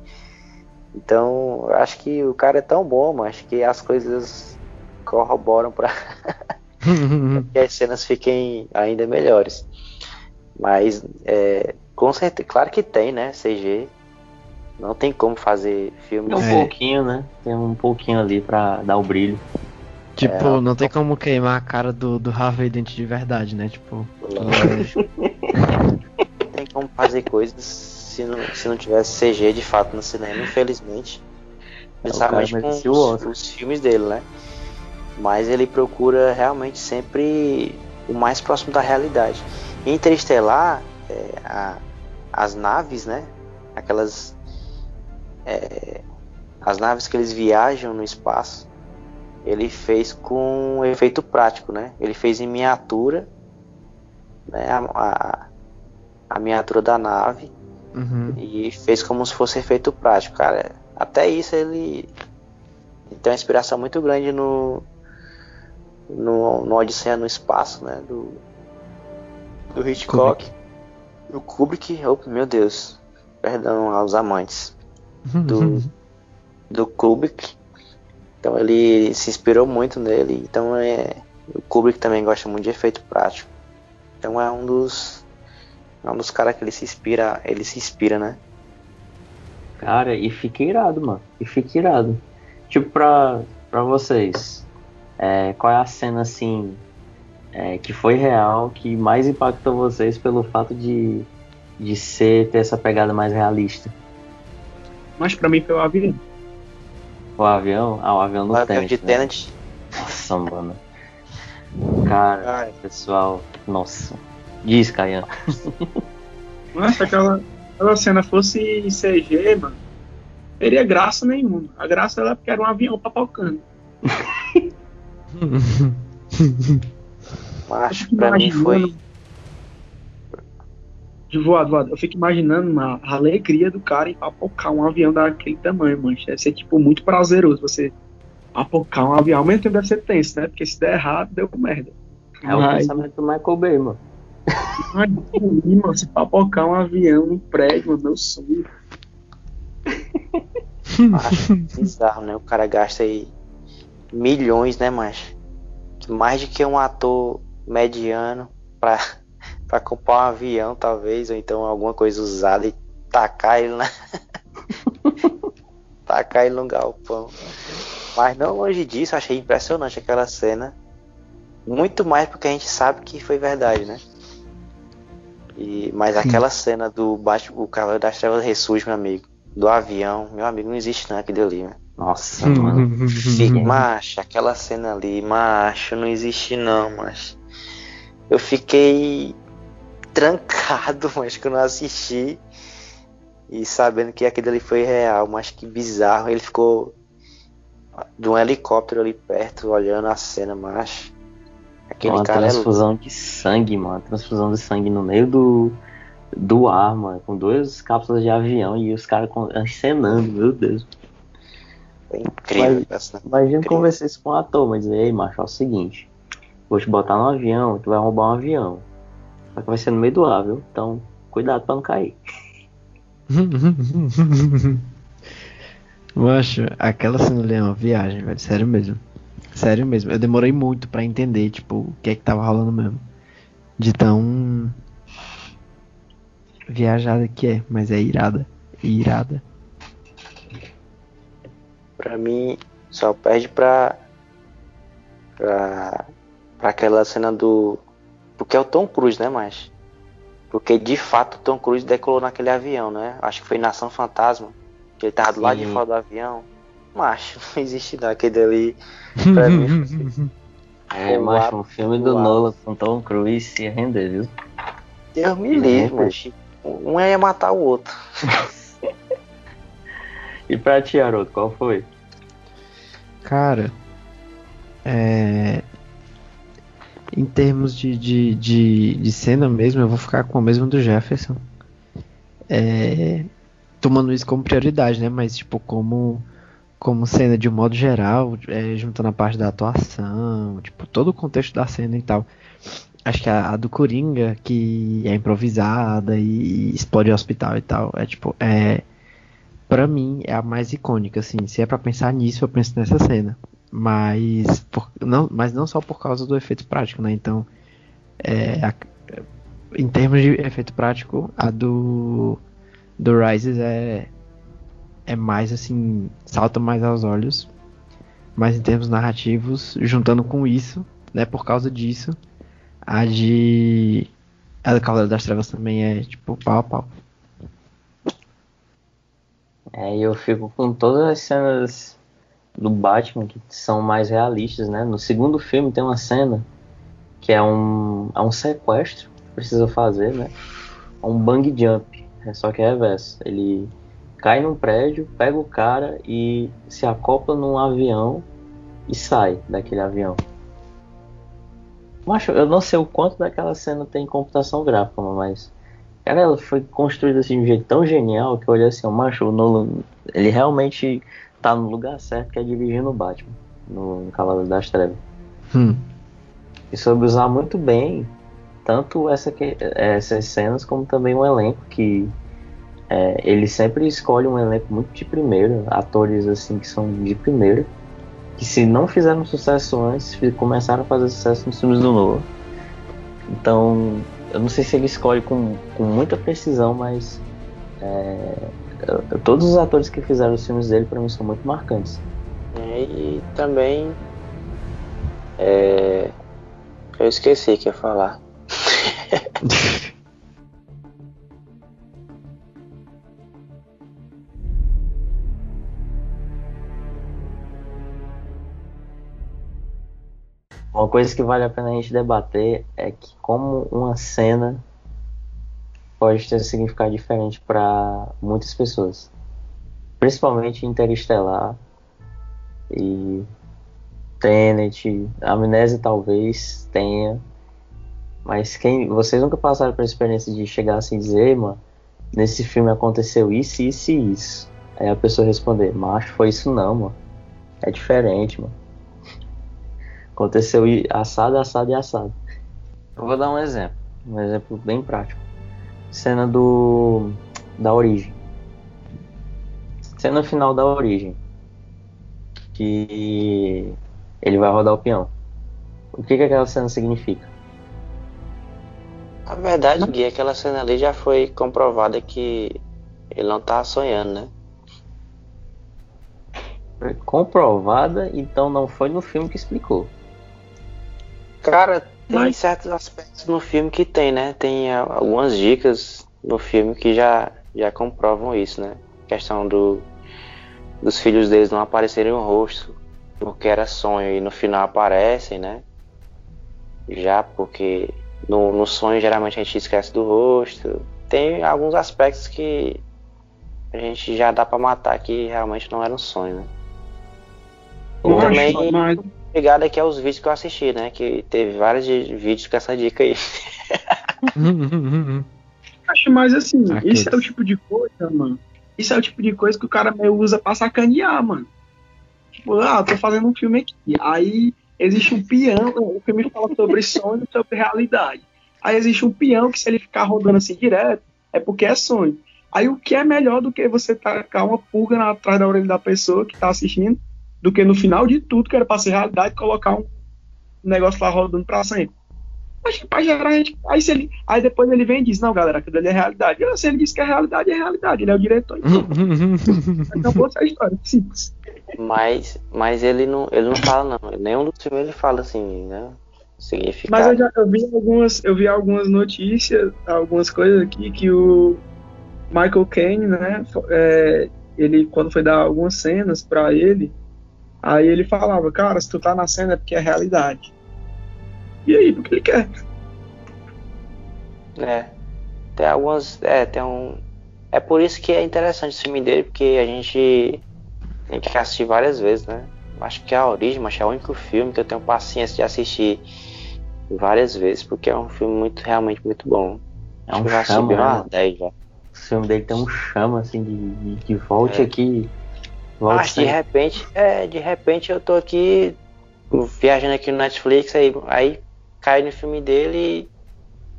Então, eu acho que o cara é tão bom, mas que as coisas corroboram para que as cenas fiquem ainda melhores. Mas, é, com certeza, claro que tem, né? CG. Não tem como fazer filme Tem um É. pouquinho, né? Tem um pouquinho ali pra dar o brilho. Tipo, É. não tem como queimar a cara do, do Harvey Dent de verdade, né? Tipo. Não tem como fazer coisas se não, se não tivesse CG de fato no cinema, infelizmente. Principalmente cara com os, os filmes dele, né? Mas ele procura realmente sempre o mais próximo da realidade. Em Interestelar, é, a- as naves, né? Aquelas. é, as naves que eles viajam no espaço, ele fez com efeito prático, né? Ele fez em miniatura, né? A, a, a miniatura da nave uhum. e fez como se fosse efeito prático, cara. Até isso ele, ele tem uma inspiração muito grande no no, no Odisseia no espaço, né? Do do Hitchcock, do Kubrick, oh, meu Deus, perdão aos amantes do do Kubrick. Então ele se inspirou muito nele. Então é o Kubrick também gosta muito de efeito prático. Então é um dos é um dos caras que ele se inspira, ele se inspira, né? Cara, e fica irado, mano. E fica irado. Tipo, pra, pra vocês, é, qual é a cena assim é, que foi real, que mais impactou vocês pelo fato de, de ser, ter essa pegada mais realista? Mas pra mim foi o avião. O avião? Ah, o avião O no avião de Tenet, né? Tenet. Nossa, mano. Cara, Cara, pessoal, nossa. Diz, Caian. Se aquela, aquela cena fosse CG, mano, teria graça nenhuma. A graça era porque era um avião papocando. fico pra mim foi. De voado, voado. Eu fico imaginando uma a alegria do cara em papocar um avião daquele tamanho, mano. Deve ser, tipo, muito prazeroso você papocar um avião. Ao mesmo tempo deve ser tenso, né? Porque se der errado, deu merda. É o Mas- pensamento do Michael Bay, mano. Imagina mano, se papocar um avião num prédio, mano, meu sonho. Macho, bizarro, né? O cara gasta aí milhões, né, macho? Mais do que um ator mediano pra, pra comprar um avião, talvez, ou então alguma coisa usada e tacar ele na. tacar ele no galpão. Mas não longe disso, achei impressionante aquela cena. Muito mais porque a gente sabe que foi verdade, né? E, mas aquela cena do Batman, o Cavaleiro das Trevas ressurge, meu amigo. Do avião, meu amigo, não existe não aquilo ali, né? Nossa, mano. Macho, aquela cena ali, macho, não existe não, macho. Eu fiquei trancado, mas que eu não assisti. E sabendo que aquilo ali foi real, mas que bizarro. Ele ficou de um helicóptero ali perto, olhando a cena, macho. Aquele Uma cara é transfusão de sangue, mano. Transfusão de sangue no meio do, do ar, mano. Com duas cápsulas de avião e os caras encenando, meu Deus. é incrível. Mas- essa- Imagina Incrível. conversar isso com o ator, mas ei, macho, é o seguinte. Vou te botar no avião, tu vai roubar um avião. Só que vai ser no meio do ar, viu? Então, cuidado pra não cair. Macho, aquela cena ali é uma viagem, velho. Sério mesmo. Sério mesmo. Eu demorei muito pra entender, tipo, o que é que tava rolando mesmo. De tão. Viajada que é, mas é irada. Irada. Pra mim, só perde pra. pra. Pra aquela cena do. Porque é o Tom Cruise, né, mas. Porque de fato o Tom Cruise decolou naquele avião, né? Acho que foi Nação Fantasma. Que ele tava do lado de fora do avião. Macho, não existe não. Aquele ali. Pra mim. É, macho, um filme do Nolan com Tom Cruise ia render, viu? Deus me livre, macho. Um ia matar o outro. e pra ti, Haroldo, qual foi? Cara, é... em termos de, de, de, de, cena mesmo, eu vou ficar com a mesma do Jefferson. É... Tomando isso como prioridade, né? Mas, tipo, como, como cena de um modo geral, é, juntando a parte da atuação, tipo, todo o contexto da cena e tal. Acho que a, a do Coringa, que é improvisada e, e explode o hospital e tal, é tipo, é. Pra mim, é a mais icônica, assim. Se é para pensar nisso, eu penso nessa cena. Mas, por, não, mas não só por causa do efeito prático, né? Então, é, a, em termos de efeito prático, a do, do Rises é, é mais assim, salta mais aos olhos. Mas em termos narrativos, juntando com isso, né? Por causa disso, a de. A do Cavaleiro das Trevas também é tipo pau a pau. É, eu fico com todas as cenas do Batman que são mais realistas, né? No segundo filme tem uma cena que é um, é um sequestro que precisa fazer, né? É um bang jump, é só que é reverso. Ele cai num prédio, pega o cara e se acopla num avião e sai daquele avião. Macho, eu não sei o quanto daquela cena tem computação gráfica, mas. Cara, ela foi construída assim de um jeito tão genial que eu olhei assim, macho, o Nolan, ele realmente tá no lugar certo que é dirigindo o Batman, no, no Cavaleiro das Trevas. Hum. E soube usar muito bem tanto essa que, essas cenas como também um elenco que é, ele sempre escolhe um elenco muito de primeira, atores assim que são de primeira que se não fizeram sucesso antes, começaram a fazer sucesso nos filmes do Noah. Então, eu não sei se ele escolhe com, com muita precisão, mas é, todos os atores que fizeram os filmes dele para mim são muito marcantes. É, e também é, eu esqueci que ia falar. Uma coisa que vale a pena a gente debater é que como uma cena pode ter um significado diferente para muitas pessoas, principalmente Interestelar e Tenet, Amnésia talvez tenha, mas quem vocês nunca passaram por a experiência de chegar assim e dizer, mano, nesse filme aconteceu isso, isso e isso. Aí a pessoa responder, macho, foi isso não, mano. É diferente, mano. Aconteceu assado, assado e assado. Eu vou dar um exemplo, um exemplo bem prático. Cena do da origem. Cena final da origem. Que ele vai rodar o peão. O que, que aquela cena significa? A verdade, Gui, aquela cena ali já foi comprovada que ele não tá sonhando, né? Foi comprovada, então não foi no filme que explicou. Cara, Mas... certos aspectos no filme que tem, né? Tem algumas dicas no filme que já, já comprovam isso, né? A questão do, dos filhos deles não aparecerem o rosto porque era sonho e no final aparecem, né? Já porque no, no sonho geralmente a gente esquece do rosto. Tem alguns aspectos que a gente já dá para matar que realmente não era um sonho, né? E também. Mas ligado aqui aos vídeos que eu assisti, né? Que teve vários vídeos com essa dica aí. Acho mais assim, isso é o tipo de coisa, mano. Isso é o tipo de coisa que o cara meio usa pra sacanear, mano. Tipo, ah, tô fazendo um filme aqui. Aí existe um peão, o filme fala sobre sonho e sobre realidade. Aí existe um peão que se ele ficar rodando assim direto, é porque é sonho. Aí o que é melhor do que você tacar uma pulga na, atrás da orelha da pessoa que tá assistindo do que no final de tudo, que era para ser realidade, colocar um negócio lá rodando para sempre. Acho que para gerar gente. Aí, se ele, aí depois ele vem e diz: Não, galera, aquilo ali é realidade. E, se ele diz que é realidade, é realidade. Ele é o diretor. Então, acabou essa história. Simples. Mas, mas ele, não, ele não fala, não. Nenhum dos filmes ele fala assim, né? significado. Mas eu já eu vi algumas, eu vi algumas notícias, algumas coisas aqui que o Michael Caine, né, é, ele quando foi dar algumas cenas para ele, aí ele falava, cara, se tu tá na cena é porque é realidade. E aí, porque ele quer? É. Tem algumas, é, tem um é por isso que é interessante o filme dele, porque a gente tem que assistir várias vezes, né? Acho que é a Origem, mas é o único filme que eu tenho paciência de assistir várias vezes, porque é um filme muito, realmente muito bom. É um já chama, umas né? 10 já. O filme dele tem um chama assim de, de, de volte É. aqui. Mas de repente, é, de repente eu tô aqui viajando aqui no Netflix, aí, aí cai no filme dele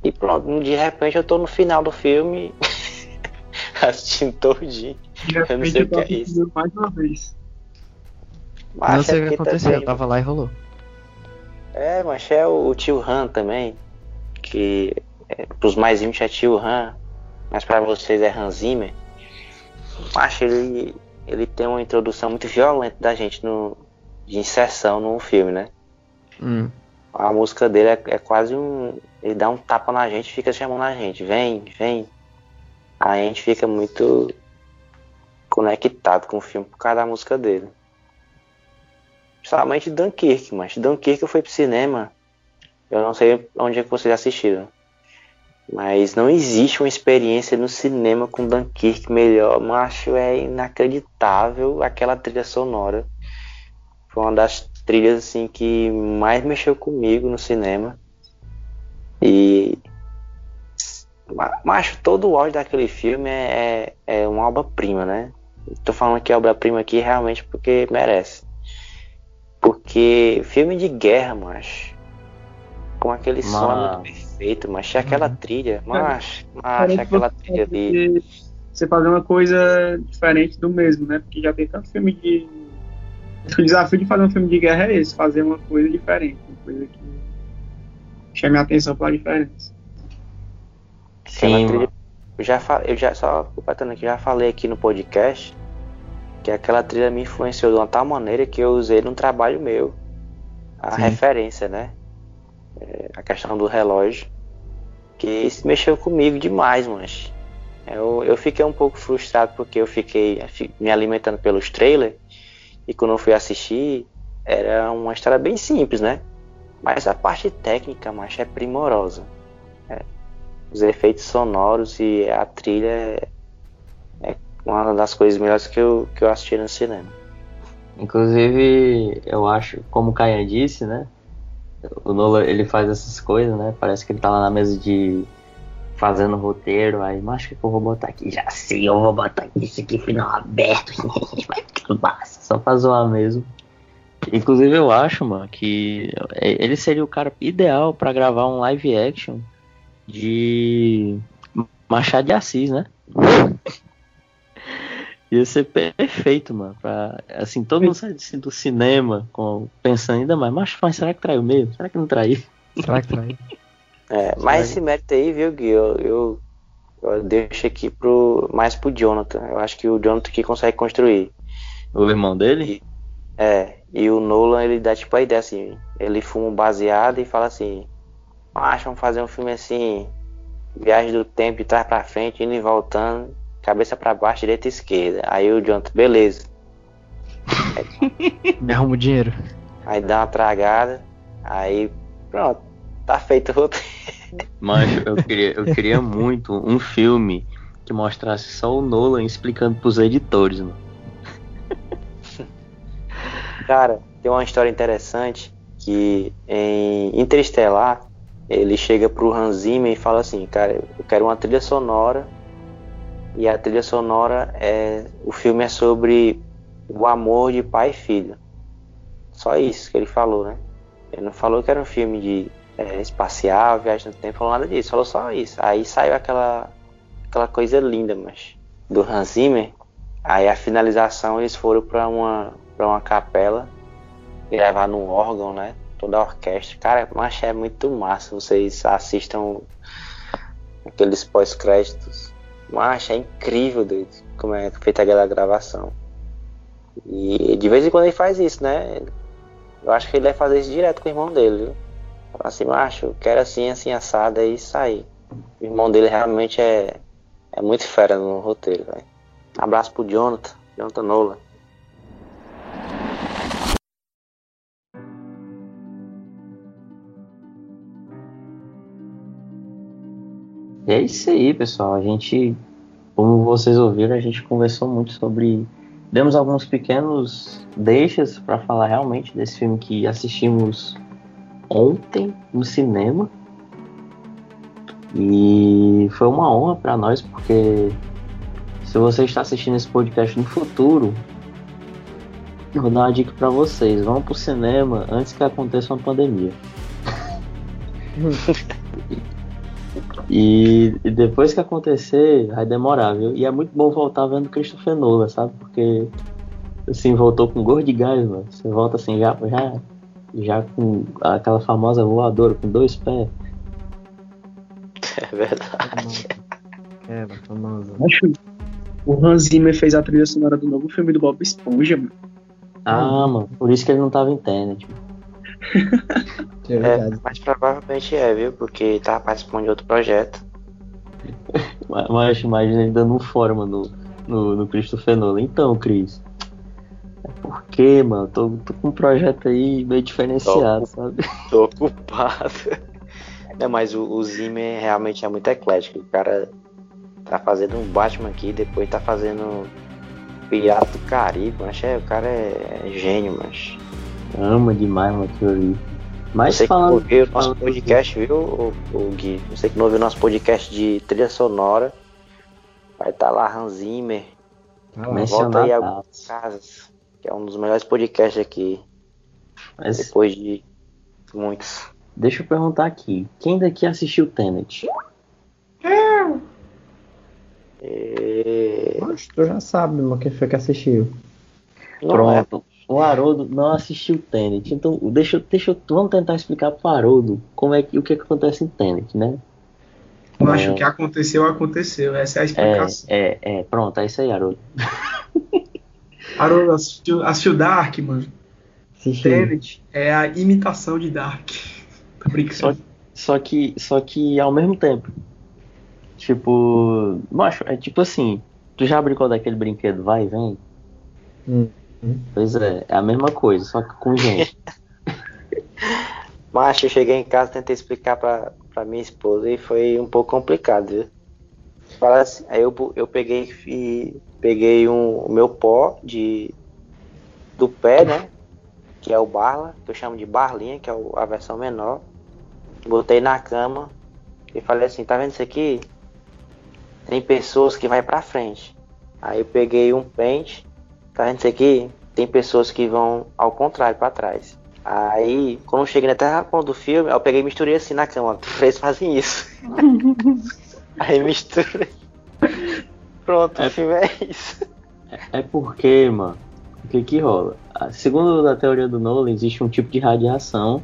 e, e pronto. De repente eu tô no final do filme assistindo todinho. De Eu não sei eu o que é isso. mais uma vez. Mas não é sei o que porque aconteceu, também- eu tava lá e rolou. É, mas é o, o tio Han também. Que é, pros mais íntimos é tio Han, mas pra vocês é Hans Zimmer. Acho ele ele tem uma introdução muito violenta da gente no de inserção no filme, né? Hum. A música dele é, é quase um. Ele dá um tapa na gente e fica chamando a gente. Vem, vem. Aí a gente fica muito conectado com o filme por causa da música dele. Principalmente Dunkirk, mas Dunkirk eu fui pro cinema. Eu não sei onde é que vocês assistiram. Mas não existe uma experiência no cinema com Dunkirk melhor. Macho, é inacreditável aquela trilha sonora. Foi uma das trilhas assim que mais mexeu comigo no cinema. E Ma- macho, todo o áudio daquele filme é, é, é uma obra-prima, né? Tô falando que é obra-prima aqui realmente porque merece. Porque filme de guerra, macho. Com aquele som é muito Mas- perfeito, macho. E aquela trilha, macho, macho, Parece aquela trilha ali. você- fazer uma coisa diferente do mesmo, né? Porque já tem tanto filme de. O desafio de fazer um filme de guerra é esse, fazer uma coisa diferente, uma coisa que chame a atenção pela diferença. Sim, trilha-. Eu já falei, eu já só completando aqui, já falei aqui no podcast que aquela trilha me influenciou de uma tal maneira que eu usei num trabalho meu. A Sim. referência, né? É, a questão do relógio. Que isso mexeu comigo demais, mas eu, eu fiquei um pouco frustrado porque eu fiquei fi- me alimentando pelos trailers e quando eu fui assistir era uma história bem simples, né? Mas a parte técnica, mas é primorosa os efeitos sonoros e a trilha é, é uma das coisas melhores que eu, que eu assisti no cinema. Inclusive, eu acho, como o Caia disse, né? O Nolan, ele faz essas coisas, né? Parece que ele tá lá na mesa de fazendo roteiro, aí, mas o que que eu vou botar aqui? Já sei, eu vou botar aqui isso aqui, final aberto, vai ficar massa, só pra zoar mesmo. Inclusive, eu acho, mano, que ele seria o cara ideal pra gravar um live action de Machado de Assis, né? Ia ser perfeito, mano. Pra, assim, todo mundo sai assim, do cinema com, pensando ainda mais, mas, mas será que traiu mesmo? Será que não traiu? Será que trai? É, mas esse mérito aí, viu, Gui? Eu, eu, eu deixo aqui pro, mais pro Jonathan. Eu acho que o Jonathan que consegue construir. O irmão dele? É, e o Nolan ele dá tipo a ideia assim, ele fuma um baseado e fala assim, acho vamos fazer um filme assim, viagem do tempo de trás pra frente, indo e voltando, cabeça pra baixo, direita e esquerda. Aí o Jonathan, beleza. Me arruma o dinheiro. Aí dá uma tragada, aí pronto, tá feito o roteiro. Mancho, eu queria, eu queria muito um filme que mostrasse só o Nolan explicando pros editores, mano. Cara, tem uma história interessante que em Interestelar ele chega pro Hans Zimmer e fala assim, cara, eu quero uma trilha sonora e a trilha sonora é o filme é sobre o amor de pai e filho. Só isso que ele falou, né? Ele não falou que era um filme de é, espacial, viagem no tempo, falou nada disso, falou só isso. Aí saiu aquela aquela coisa linda, mas do Hans Zimmer. Aí a finalização eles foram para uma para uma capela levar num órgão, né? Toda a orquestra. Cara, mas é muito massa. Vocês assistam aqueles pós-créditos. Mas é incrível, doido, como é feita aquela gravação. E de vez em quando ele faz isso, né? Eu acho que ele vai fazer isso direto com o irmão dele, viu? Fala assim, macho, quero assim, assim, assado e sair. O irmão dele realmente é, é muito fera no roteiro, velho. Abraço pro Jonathan, Jonathan Nola. E é isso aí, pessoal. A gente, como vocês ouviram, a gente conversou muito sobre. Demos alguns pequenos deixas para falar realmente desse filme que assistimos ontem no cinema. E foi uma honra para nós, porque se você está assistindo esse podcast no futuro, vou dar uma dica para vocês: vão pro cinema antes que aconteça uma pandemia. E, e, depois que acontecer, vai demorar, viu? E é muito bom voltar vendo Christopher Nolan, sabe? Porque, assim, voltou com gordo de gás, mano. Você volta assim, já, já, já com aquela famosa voadora, com dois pés. É verdade. É, famosa. Acho o Hans Zimmer fez a trilha sonora do novo filme do Bob Esponja, mano. Ah, mano, por isso que ele não tava em Tenet. É, é, mas provavelmente é, viu? Porque tava participando de outro projeto. mas imagina ele dando um fora, no, no, no Christopher Nolan. Então, Cris. É porque, mano, tô, tô com um projeto aí meio diferenciado, tô, sabe? Tô ocupado. Não, mas o, o Zimmer realmente é muito eclético. O cara tá fazendo um Batman aqui, depois tá fazendo Pirata do Caribe. Mas é, o cara é, é gênio, mas. Ama demais, mano, ali. Mas você falando, que não ouviu o nosso podcast, viu, o, o Gui? Você que não ouviu o nosso podcast de trilha sonora, vai estar tá lá Hans Zimmer. Ah, volta aí algumas casas, que é um dos melhores podcasts aqui. Mas, depois de muitos. Deixa eu perguntar aqui, quem daqui assistiu Tenet? Eu. E... Acho que tu já sabe, meu, quem foi que assistiu. Não é. Pronto. É. O Haroldo não assistiu Tenet. Então, deixa, deixa, vamos tentar explicar pro Haroldo como é que, o que, é que acontece em Tenet, né? Eu é, acho que aconteceu, aconteceu. Essa é a explicação. É, é, é pronto, é isso aí, Haroldo. Haroldo assistiu, assistiu Dark, mano. Assisti. Tenet é a imitação de Dark. Brincando. Só, só, que, só que ao mesmo tempo. Tipo, macho, é tipo assim, tu já brincou daquele brinquedo vai e vem? Hum. Pois é, é a mesma coisa, só que com gente. Mas eu cheguei em casa, tentei explicar pra, pra minha esposa e foi um pouco complicado, viu? Assim, aí eu, eu peguei e peguei um, o meu pó de do pé, né? Que é o barla, que eu chamo de barlinha, que é a versão menor. Botei na cama e falei assim, tá vendo isso aqui? Tem pessoas que vai pra frente. Aí eu peguei um pente Tá vendo isso aqui? Tem pessoas que vão ao contrário, para trás. Aí, quando eu cheguei na terra do filme, eu peguei e misturei assim na cama. Três fazem isso. Aí misturei. Pronto, é, o filme é isso. É, é porque, mano, o que que rola? Segundo a teoria do Nolan, existe um tipo de radiação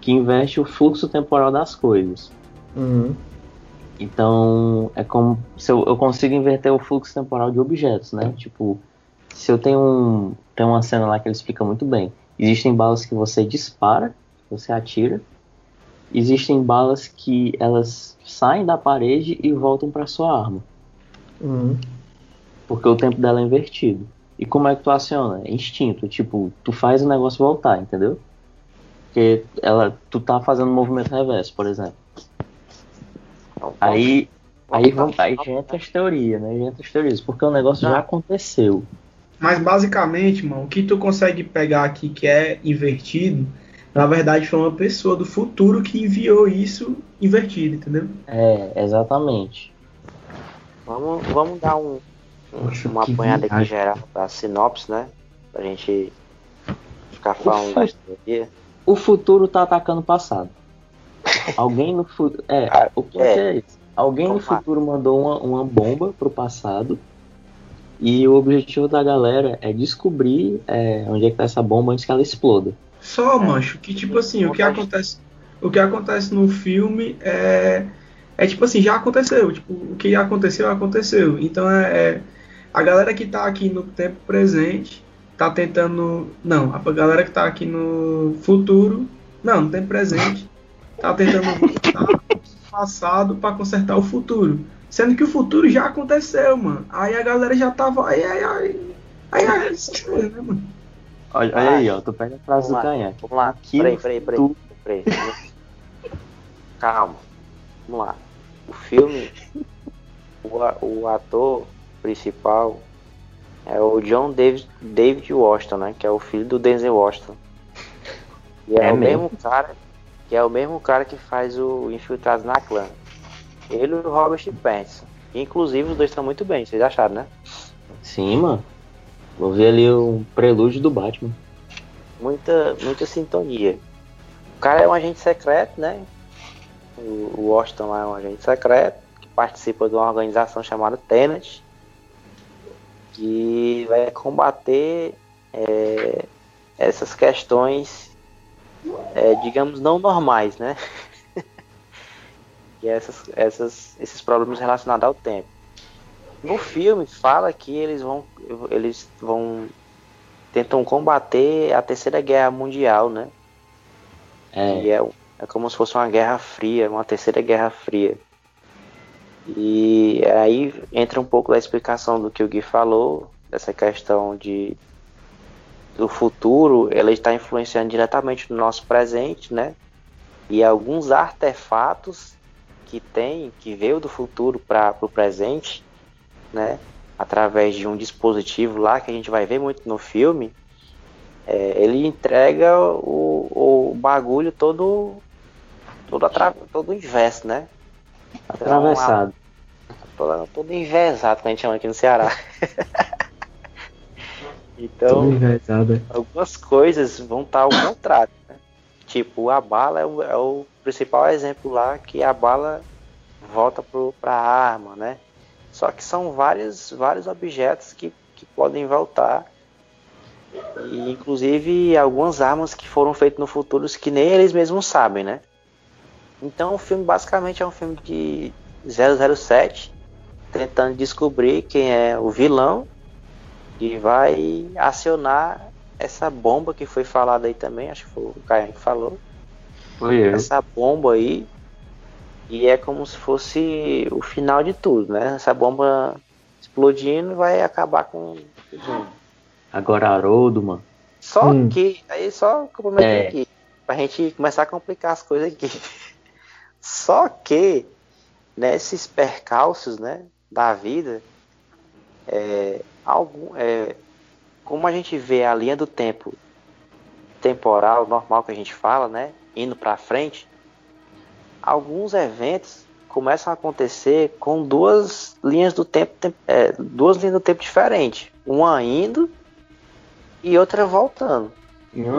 que inverte o fluxo temporal das coisas. Uhum. Então, é como se eu, eu consigo inverter o fluxo temporal de objetos, né? Tipo, se eu tenho um. Tem uma cena lá que ele explica muito bem. Existem balas que você dispara, você atira. Existem balas que elas saem da parede e voltam para sua arma. Uhum. Porque o tempo dela é invertido. E como é que tu aciona? É instinto. Tipo, tu faz o negócio voltar, entendeu? Porque ela, tu tá fazendo um movimento reverso, por exemplo. Aí, aí, aí já entra as teorias, né? Entra as teorias, porque o negócio já aconteceu. Mas basicamente, mano, o que tu consegue pegar aqui que é invertido, na verdade foi uma pessoa do futuro que enviou isso invertido, entendeu? É, exatamente. Vamos, vamos dar um, um uma apanhada aqui geral da sinopse, né? Pra gente ficar falando da história. O futuro tá atacando o passado. Alguém no futuro. É, ah, o que é, é isso? Alguém no futuro mandou uma, uma bomba pro passado e o objetivo da galera é descobrir é, onde é que tá essa bomba antes que ela exploda. Só, mancho, que tipo assim, o que acontece, o que acontece no filme é é tipo assim, já aconteceu, tipo, o que aconteceu aconteceu. Então é, é a galera que tá aqui no tempo presente tá tentando, não, a galera que tá aqui no futuro, não, no tempo presente tá tentando voltar passado para consertar o futuro. Sendo que o futuro já aconteceu, mano. Aí a galera já tava. Aí, aí, aí. Aí, aí, essas coisas, né, mano? Olha, olha aí, ó. Tu pega a frase Vamos do Canhaque. Vamos lá. Aquilo Peraí, peraí, peraí. tu- peraí. Calma. Vamos lá. O filme, o, o ator principal é o John David, David Washington, né? Que é o filho do Denzel Washington. E é, É o mesmo? mesmo cara, que é o mesmo cara que faz o Infiltrados na Clã. Ele e o Robert Pattinson. Inclusive os dois estão muito bem, vocês acharam, né? Sim, mano. Vou ver ali o prelúdio do Batman. muita, muita sintonia. O cara é um agente secreto, né? O, Washington lá é um agente secreto que participa de uma organização chamada Tenet, que vai combater é, essas questões, é, digamos, não normais, né? e essas, essas, esses problemas relacionados ao tempo. No filme fala que eles vão, eles vão tentam combater a terceira guerra mundial, né? É, E é, é como se fosse uma guerra fria, uma terceira guerra fria. E aí entra um pouco da explicação do que o Gui falou, dessa questão de do futuro, ela está influenciando diretamente no nosso presente, né? E alguns artefatos que tem, que veio do futuro para o presente, né? Através de um dispositivo lá que a gente vai ver muito no filme, é, ele entrega o, o bagulho todo todo, atra, todo inverso, né? atravessado. Todo, todo envesado, que a gente chama aqui no Ceará. então, envezado. algumas coisas vão estar ao contrário. Né? Tipo, a bala é o, é o principal exemplo lá, que a bala volta para a arma, né? Só que são vários, vários objetos que, que podem voltar. E, inclusive algumas armas que foram feitas no futuro que nem eles mesmos sabem, né? Então o filme basicamente é um filme de 007 tentando descobrir quem é o vilão e vai acionar essa bomba que foi falada aí também, acho que foi o Caio que falou. Foi eu. Essa bomba aí e é como se fosse o final de tudo, né? Essa bomba explodindo vai acabar com tudo. Agora Haroldo, mano. Só Hum. que, aí só comprometendo É. aqui, pra gente começar a complicar as coisas aqui. Só que nesses percalços, né, da vida, é, algum, é, como a gente vê a linha do tempo temporal, normal que a gente fala, né, indo pra frente, alguns eventos começam a acontecer com duas linhas do tempo, tem- é, duas linhas do tempo diferentes, uma indo e outra voltando.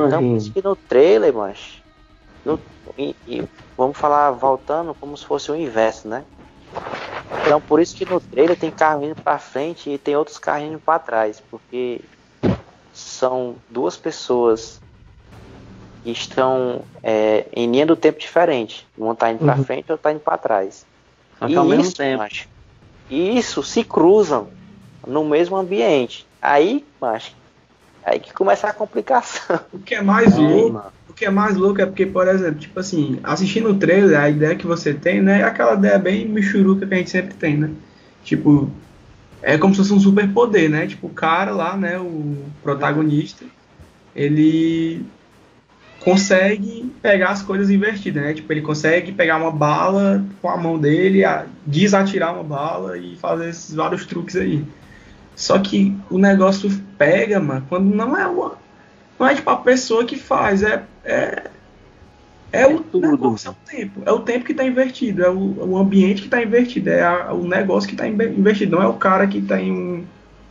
Então, por isso que no trailer, mas. no- e- e vamos falar voltando como se fosse o inverso, né? Então, por isso que no trailer tem carro indo pra frente e tem outros carros indo pra trás, porque são duas pessoas que estão é, em linha do tempo diferente. Uma tá indo pra Uhum. frente e outra tá indo pra trás. Só que ao mesmo isso, tempo. macho, isso se cruzam no mesmo ambiente. Aí, macho, aí que começa a complicação. O que é mais Aí, louco, mano. o que é mais louco é porque, por exemplo, tipo assim, assistindo o trailer, a ideia que você tem, né, é aquela ideia bem michuruca que a gente sempre tem, né? Tipo, é como se fosse um superpoder, né? Tipo, o cara lá, né, o protagonista, ele consegue pegar as coisas invertidas, né? Tipo, ele consegue pegar uma bala com a mão dele, a- desatirar uma bala e fazer esses vários truques aí. Só que o negócio pega, mano, quando não é uma. Não é tipo a pessoa que faz, é. É, é o tudo. negócio, é o tempo. É o tempo que tá invertido, é o, o ambiente que tá invertido, é a- o negócio que tá inve- invertido. Não é o cara que tem um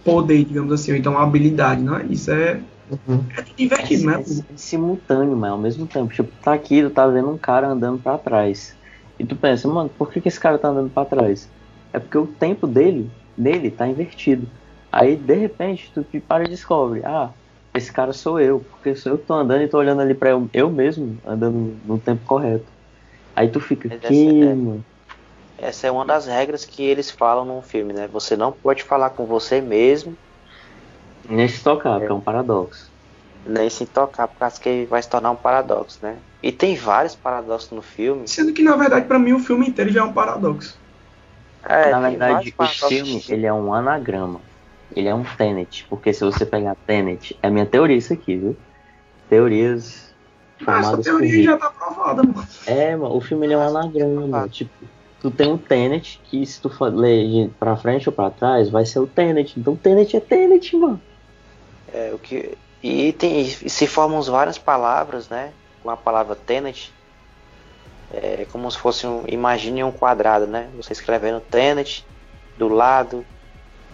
poder, digamos assim, ou então uma habilidade, não é isso. É, Uhum. é tudo invertido, é, né? é- é simultâneo, mas ao mesmo tempo. Tipo, tá aqui, tu tá vendo um cara andando pra trás. E tu pensa, mano, por que, que esse cara tá andando pra trás? É porque o tempo dele, dele, tá invertido. Aí, de repente, tu te para e descobre, ah, esse cara sou eu, porque sou eu que tô andando e tô olhando ali pra eu, eu mesmo, andando no tempo correto. Aí tu fica, Mas que, essa é- mano? Essa é uma das regras que eles falam no filme, né? Você não pode falar com você mesmo. Nem se tocar, porque é um paradoxo. nem se tocar, por causa que vai se tornar um paradoxo, né? E tem vários paradoxos no filme. Sendo que, na verdade, para mim, o filme inteiro já é um paradoxo. É, Na verdade, o filme, ele é um anagrama. Ele é um Tenet, porque se você pegar Tenet, é minha teoria isso aqui, viu? Teorias ah, essa teoria já tá provada, mano. É, mano, o filme ele é um anagrama, ah. tipo, tu tem um Tenet que se tu for ler pra frente ou pra trás, vai ser o Tenet. Então Tenet é Tenet, mano. É, o que... E, tem, e se formam várias palavras, né? Com a palavra Tenet, é como se fosse um. Imagine um quadrado, né? Você escrevendo Tenet do lado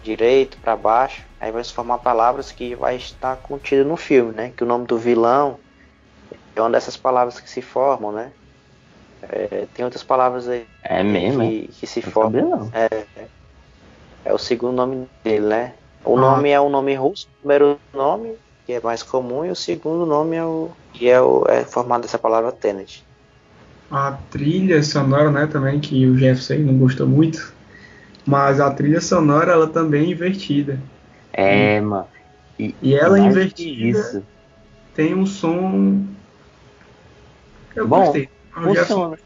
direito para baixo, aí vai se formar palavras que vai estar contida no filme, né? Que o nome do vilão é uma dessas palavras que se formam, né? É, tem outras palavras aí é mesmo, que, que se formam. É, é o segundo nome dele, né? O ah. nome é o nome russo, o primeiro nome, que é mais comum, e o segundo nome é o que é, o, é formado dessa palavra Tenet. A trilha sonora, né, também, que o Jefferson não gostou muito, mas a trilha sonora, ela também é invertida. É, mano. E, e ela invertida isso. tem um som eu Bom, gostei. Funciona.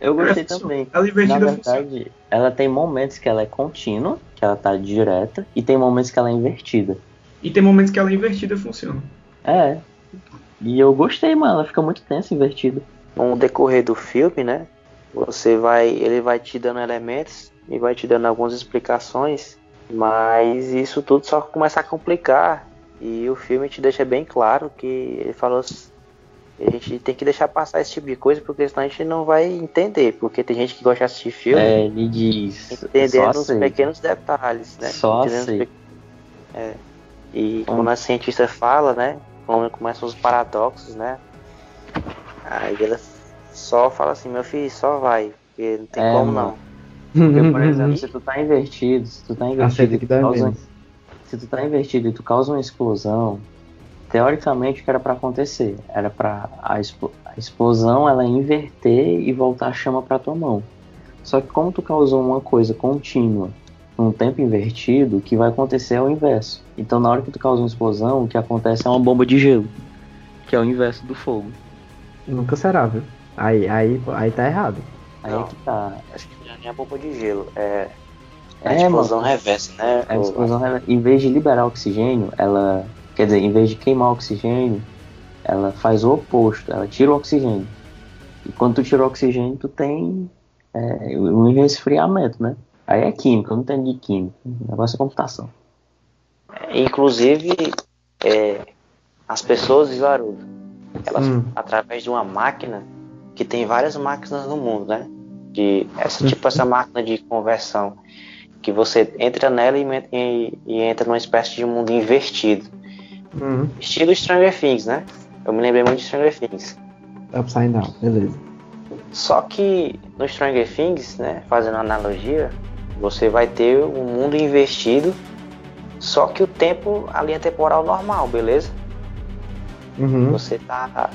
Eu gostei é, também. Ela invertida Na verdade, funciona. Ela tem momentos que ela é contínua, que ela tá direta, e tem momentos que ela é invertida. E tem momentos que ela é invertida funciona. É. E eu gostei, mano. Ela fica muito tensa invertida. Com o decorrer do filme, né? Você vai. Ele vai te dando elementos e vai te dando algumas explicações. Mas isso tudo só começa a complicar. E o filme te deixa bem claro que ele falou a gente tem que deixar passar esse tipo de coisa, porque senão a gente não vai entender. Porque tem gente que gosta de assistir filme. É, ele diz. Entendendo os pequenos detalhes, né? Só assim. É. E hum. quando a cientista fala, né? Quando começam os paradoxos, né? Aí ela só fala assim, meu filho, só vai. Porque não tem é, como mano. não. Porque, por exemplo, se tu tá invertido, se tu tá invertido, que causa, se tu tá invertido e tu causa uma explosão, teoricamente o que era para acontecer era para a, a, explosão ela inverter e voltar a chama para tua mão. Só que como tu causou uma coisa contínua num tempo invertido, o que vai acontecer é o inverso. Então na hora que tu causa uma explosão, o que acontece é uma bomba de gelo, que é o inverso do fogo. Nunca será, viu? Aí, aí, aí tá errado. Aí é que tá. Acho que já nem é bomba de gelo, é, é a explosão mano, reversa, né? É a explosão reversa. Em vez de liberar oxigênio, ela Quer dizer, em vez de queimar o oxigênio, ela faz o oposto, ela tira o oxigênio. E quando tu tira o oxigênio, tu tem é, um resfriamento, né? Aí é química, não tem de química. O negócio é computação. Inclusive, é, as pessoas, viu, Haroldo? Elas, hum. através de uma máquina, que tem várias máquinas no mundo, né? De, essa, tipo essa máquina de conversão, que você entra nela e, e, e entra numa espécie de mundo invertido Uhum. Estilo Stranger Things, né? Eu me lembrei muito de Stranger Things. Upside Down, beleza. Só que no Stranger Things, né, fazendo analogia, você vai ter um mundo investido, só que o tempo, a linha temporal normal, beleza? Uhum. Você tá,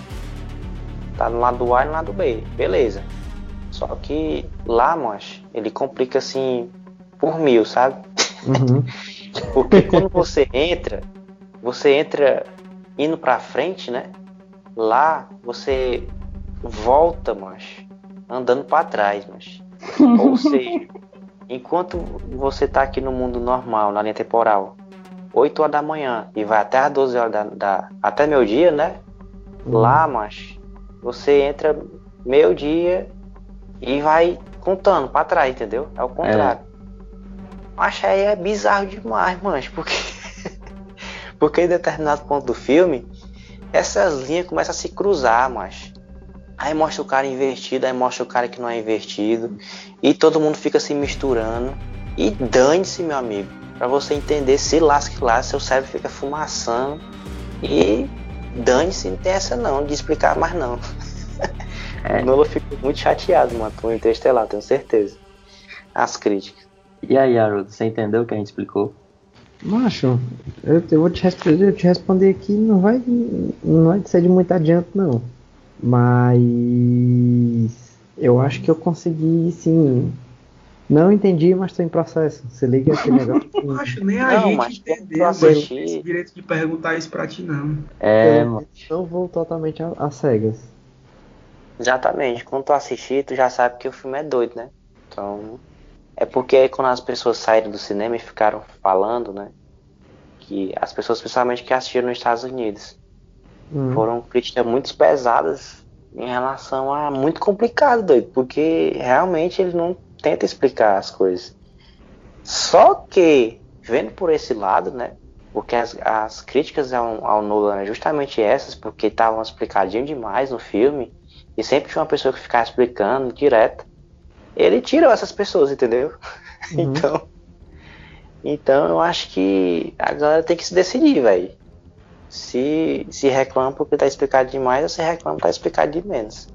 tá no lado A e no lado B, beleza. Só que lá, mas ele complica assim por mil, sabe? Uhum. Porque quando você entra, você entra indo para frente, né? Lá você volta, mas andando para trás, mas ou seja, enquanto você tá aqui no mundo normal, na linha temporal, 8 horas da manhã e vai até as 12 horas da, da até meu dia, né? Uhum. Lá, mas você entra meio dia e vai contando para trás, entendeu? É o contrário. É. Mas aí é bizarro demais, mas porque porque em determinado ponto do filme, essas linhas começam a se cruzar, mas aí mostra o cara invertido, aí mostra o cara que não é invertido, e todo mundo fica se misturando. E dane-se, meu amigo, para você entender, se lasque lá, seu cérebro fica fumaçando. E dane-se, não tem essa não, de explicar mais não. É. Nola ficou muito chateado, mano, com o Interestelar, tenho certeza. As críticas. E aí, Haroldo, você entendeu o que a gente explicou? Macho, eu, eu vou te responder, eu te responder aqui, não vai, não vai ser de muito adianto não. Mas eu acho que eu consegui sim Não entendi, mas tô em processo. Se liga esse negócio. Eu acho nem a Não, gente entendeu. eu Eu não tenho esse direito de perguntar isso pra ti, não. É, eu mano. não vou totalmente a, a cegas. Exatamente. Quando tu assistir, tu já sabe que o filme é doido, né? Então. É porque aí quando as pessoas saíram do cinema e ficaram falando, né? Que as pessoas, principalmente que assistiram nos Estados Unidos, Hum. foram críticas muito pesadas em relação a muito complicado, doido, porque realmente ele não tenta explicar as coisas. Só que, vendo por esse lado, né? Porque as, as críticas ao, ao Nolan eram justamente essas, porque estavam explicadinho demais no filme, e sempre tinha uma pessoa que ficava explicando direto. Ele tirou essas pessoas, entendeu? Uhum. Então, então eu acho que a galera tem que se decidir, velho. Se, se reclama porque tá explicado demais, ou se reclama porque tá explicado de menos.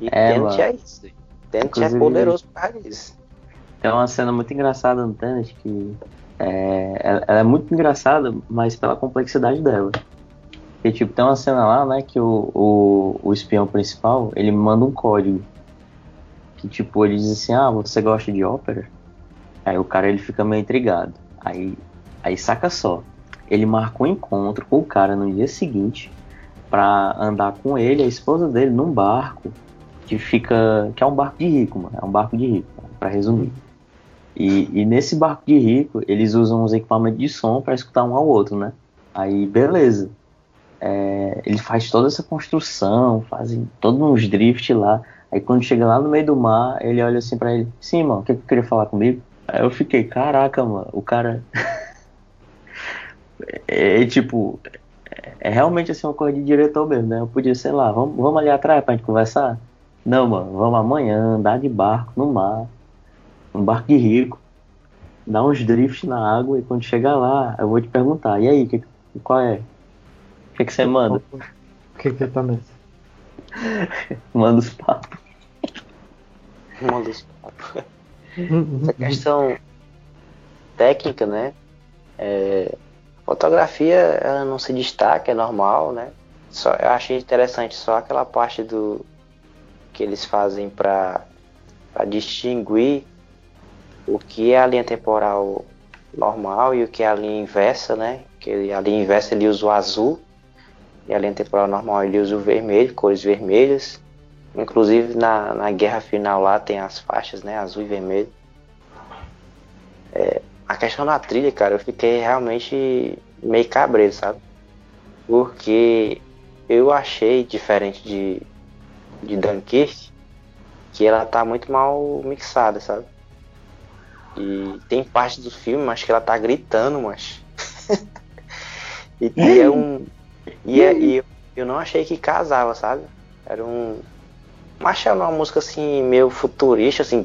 E É, Tenet é isso. Tenet é poderoso por causa disso. Tem uma cena muito engraçada no Tenet que é, ela, ela é muito engraçada, mas pela complexidade dela. Porque, tipo, tem uma cena lá, né, que o, o, o espião principal, ele manda um código. Que, tipo, ele diz assim, ah, você gosta de ópera? Aí o cara, ele fica meio intrigado. Aí, aí saca só. Ele marca um encontro com o cara no dia seguinte pra andar com ele, a esposa dele, num barco que fica... que é um barco de rico, mano. É um barco de rico, pra resumir. E, e nesse barco de rico, eles usam os equipamentos de som para escutar um ao outro, né? Aí, beleza. É, ele faz toda essa construção, fazem todos uns drift lá. Aí quando chega lá no meio do mar, ele olha assim pra ele, sim, mano, o que que tu queria falar comigo? Aí eu fiquei, caraca, mano, o cara. é, é, tipo, é, é realmente assim uma coisa de diretor mesmo, né? Eu podia, sei lá, vamos, vamos ali atrás pra gente conversar? Não, mano, vamos amanhã andar de barco no mar um barco de rico, dá uns drifts na água e quando chegar lá, eu vou te perguntar, e aí, que, qual é? O que, que você manda? O que que tá nessa? Manda os papos. Uma dos- Essa questão técnica, né? É, fotografia, ela não se destaca, é normal, né? Só, eu achei interessante só aquela parte do que eles fazem para distinguir o que é a linha temporal normal e o que é a linha inversa, né? Que a linha inversa ele usa o azul e a linha temporal normal ele usa o vermelho, cores vermelhas. Inclusive na, na guerra final lá tem as faixas, né? Azul e vermelho. É, a questão da trilha, cara, eu fiquei realmente meio cabreiro, sabe? Porque eu achei diferente de, de Dunkirk que ela tá muito mal mixada, sabe? E tem parte do filme, mas que ela tá gritando, mas. e, é um. E, é, e eu, eu não achei que casava, sabe? Era um. Mas era uma música assim, meio futurista, assim.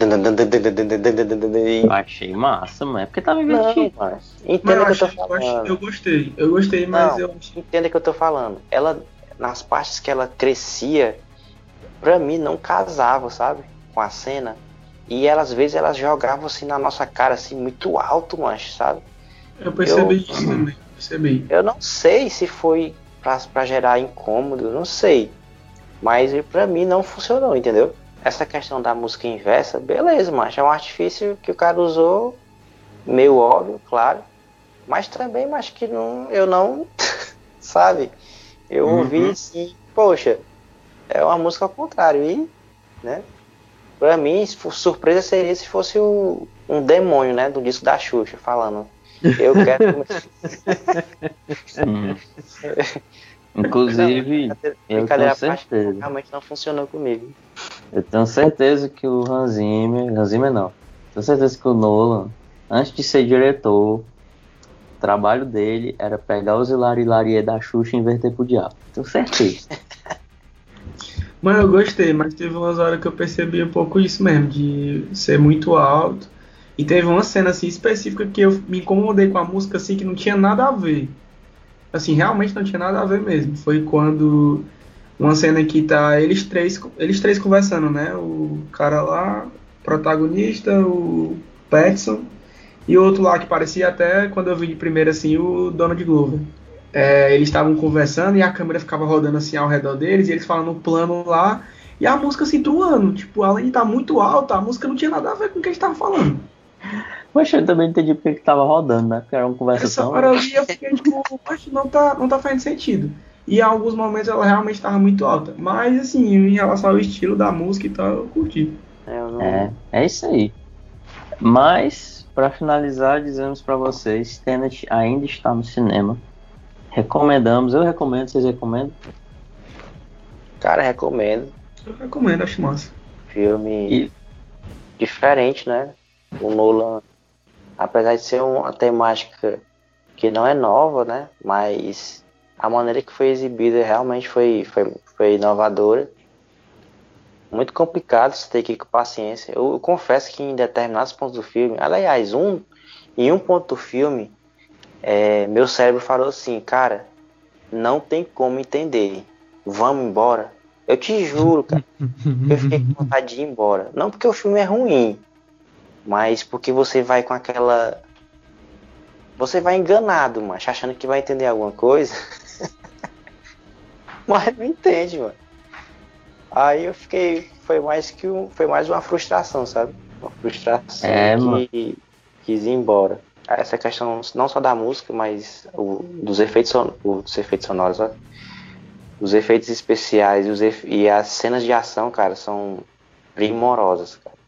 E- Eu achei massa, mano. É porque tava divertido. mas. Mas Entenda eu, o que eu tô falando. eu gostei. Eu gostei, mas Não. eu Entenda o que eu tô falando. Ela, nas partes que ela crescia, pra mim não casava, sabe? Com a cena. E ela, às vezes elas jogavam assim na nossa cara, assim, muito alto, mancho, sabe? Eu percebi Eu- isso também. Percebi. Eu não sei se foi pra, pra gerar incômodo, não sei. Mas pra mim não funcionou, entendeu? Essa questão da música inversa, beleza, mas é um artifício que o cara usou, meio óbvio, claro. Mas também, mas que não, eu não, sabe? Eu Uhum. ouvi assim, poxa, é uma música ao contrário. E, né? Pra mim, surpresa seria se fosse o, um demônio, né? Do disco da Xuxa, falando. Eu quero. Inclusive, Não, eu tenho certeza. realmente não funcionou comigo. Eu tenho certeza que o Hans Zimmer, Hans Zimmer não, tenho certeza que o Nolan, antes de ser diretor, o trabalho dele era pegar os Hilari Hilarie da Xuxa e inverter pro diabo. Tenho certeza. Mas eu gostei, mas teve umas horas que eu percebi um pouco isso mesmo, de ser muito alto. E teve uma cena assim específica que eu me incomodei com a música assim que não tinha nada a ver. Assim, realmente não tinha nada a ver mesmo. Foi quando uma cena que tá eles três, eles três conversando, né? O cara lá, protagonista, o Petson e o outro lá que parecia até quando eu vi de primeira assim o Donald Glover. É, eles estavam conversando e a câmera ficava rodando assim ao redor deles e eles falando um plano lá e a música se truando. Tipo, além de estar tá muito alta, a música não tinha nada a ver com o que gente tava falando. Poxa, eu também entendi porque que tava rodando, né? Porque era uma conversa Essa tão... hora ali eu fiquei tipo, poxa, não tá, não tá fazendo sentido. E em alguns momentos ela realmente estava muito alta. Mas assim, em relação ao estilo da música e tal, eu curti. É, não... é, é isso aí. Mas, para finalizar, dizemos para vocês, Tenet ainda está no cinema. Recomendamos, eu recomendo, vocês recomendam? Cara, recomendo. Eu recomendo, acho massa. Filme e... diferente, né? O Nolan, apesar de ser uma temática que não é nova, né? Mas a maneira que foi exibida realmente foi, foi, foi inovadora. Muito complicado, você tem que ir com paciência. Eu, eu, confesso que em determinados pontos do filme, aliás, um, em um ponto do filme, é, meu cérebro falou assim, cara, não tem como entender. Vamos embora. Eu te juro, cara. Eu fiquei com vontade de ir embora. Não porque o filme é ruim, mas porque você vai com aquela. Você vai enganado, mas achando que vai entender alguma coisa. mas não entende, mano. Aí eu fiquei. Foi mais que um, foi mais uma frustração, sabe? Uma frustração é, que mano. quis ir embora. Essa questão não só da música, mas o, dos efeitos, o, dos efeitos sonoros, ó. Os efeitos especiais e, os, e as cenas de ação, cara, são primorosas, cara.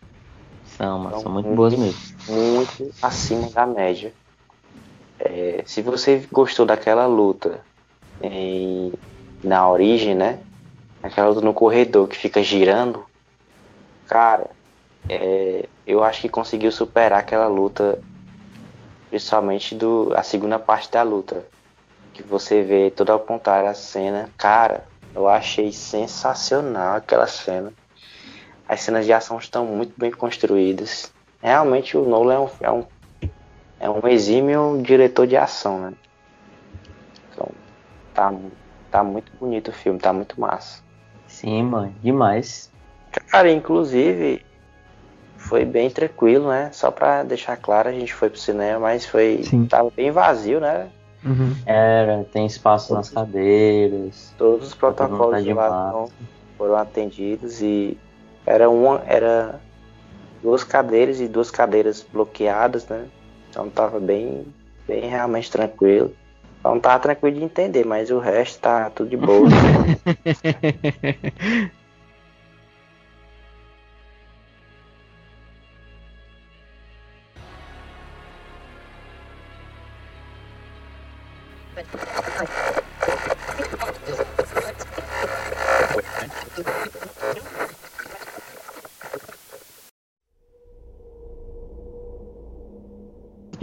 São, mas são, são muito, muito boas mesmo. Muito acima da média. É, se você gostou daquela luta em, na origem, né? Aquela luta no corredor que fica girando, cara, é, eu acho que conseguiu superar aquela luta, principalmente do a segunda parte da luta, que você vê toda apontar a cena, cara, eu achei sensacional aquela cena. As cenas de ação estão muito bem construídas. Realmente o Nolan é um, é um, é um exímio diretor de ação, né? Então, tá, tá muito bonito o filme, tá muito massa. Sim, mano, demais. Cara, inclusive, foi bem tranquilo, né? Só pra deixar claro, a gente foi pro cinema, mas foi. Sim. Tava bem vazio, né? Uhum. Era, tem espaço todos, nas cadeiras. Todos os protocolos de lá foram atendidos e era uma, era duas cadeiras e duas cadeiras bloqueadas, né? Então tava bem, bem realmente tranquilo. Então tava tranquilo de entender, mas o resto tá tudo de boa.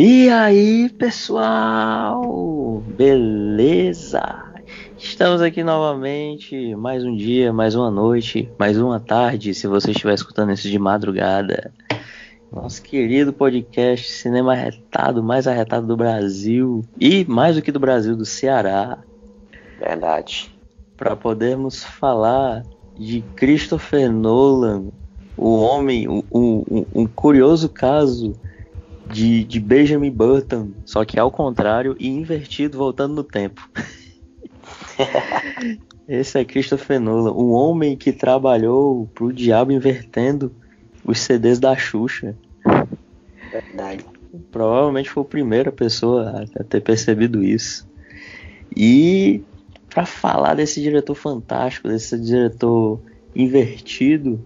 E aí, pessoal? Beleza? Estamos aqui novamente, mais um dia, mais uma noite, mais uma tarde, se você estiver escutando isso de madrugada. Nosso querido podcast Cinema Arretado, mais arretado do Brasil e mais do que do Brasil, do Ceará. Verdade. Para podermos falar de Christopher Nolan, o homem, um curioso caso de, de Benjamin Button, só que ao contrário e invertido, voltando no tempo. Esse é Christopher Nolan, um homem que trabalhou pro diabo invertendo os CDs da Xuxa. Verdade. Provavelmente foi a primeira pessoa a ter percebido isso. E para falar desse diretor fantástico, desse diretor invertido,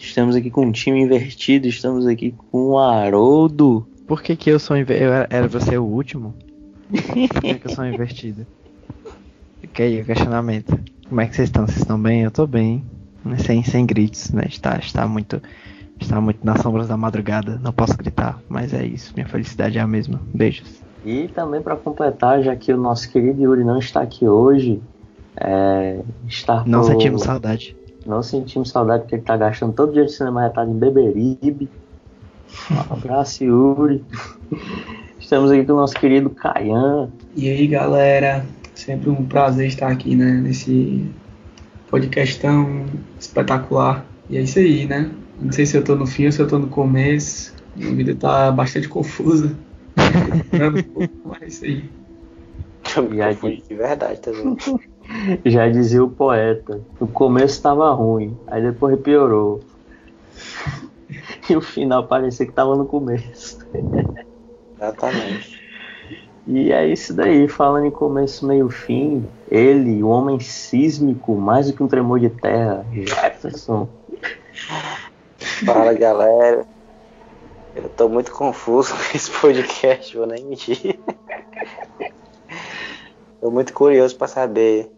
Estamos aqui com um time invertido, estamos aqui com o Haroldo. Por que, que eu sou invertido? Era você o último? Por que, que eu sou invertido? Fica aí o questionamento. Como é que vocês estão? Vocês estão bem? Eu tô bem. Sem, sem gritos, né? Está, está muito. Está muito nas sombras da madrugada. Não posso gritar, mas é isso. Minha felicidade é a mesma. Beijos. E também para completar, já que o nosso querido Yuri não está aqui hoje, é, está Não por... sentimos saudade. Não sentimos saudade porque ele tá gastando todo dia de cinema retado em Beberibe. Um abraço, Yuri. Estamos aqui com o nosso querido Caian. E aí, galera. Sempre um prazer estar aqui, né? Nesse podcast tão espetacular. E é isso aí, né? Não sei se eu tô no fim ou se eu tô no começo. Minha vida tá bastante confusa. mas é isso aí. Eu me de verdade, tá vendo? Já dizia o poeta. O começo estava ruim, aí depois piorou. E o final parecia que estava no começo. Exatamente. E é isso daí, falando em começo, meio fim, ele, o homem sísmico, mais do que um tremor de terra, Jefferson. Fala galera. Eu tô muito confuso com esse podcast, vou nem mentir. tô muito curioso para saber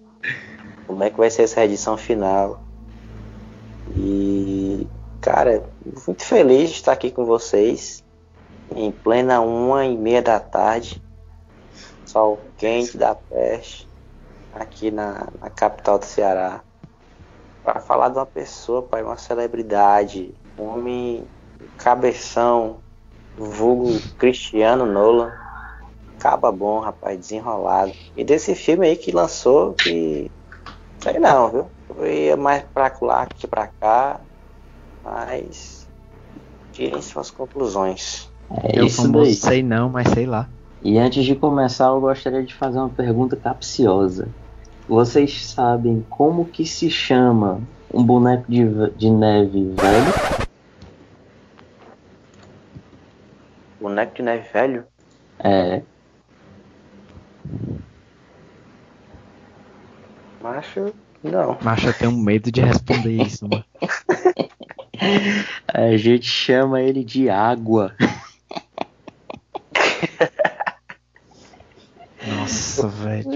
como é que vai ser essa edição final. E, cara, muito feliz de estar aqui com vocês em plena uma e meia da tarde. Sol quente da peste aqui na, na capital do Ceará. Para falar de uma pessoa, pai, uma celebridade, um homem cabeção, vulgo Cristiano Nolan. Caba bom, rapaz, desenrolado. E desse filme aí que lançou, que. Sei não, viu? Foi mais pra lá que pra cá. Mas. Tirem suas conclusões. É eu isso famoso daí. sei não, mas sei lá. E antes de começar, eu gostaria de fazer uma pergunta capciosa. Vocês sabem como que se chama um boneco de, de neve velho? Boneco de neve velho? É, Macho, não. Mas eu tenho medo de responder isso, mano. a gente chama ele de água. Nossa, velho.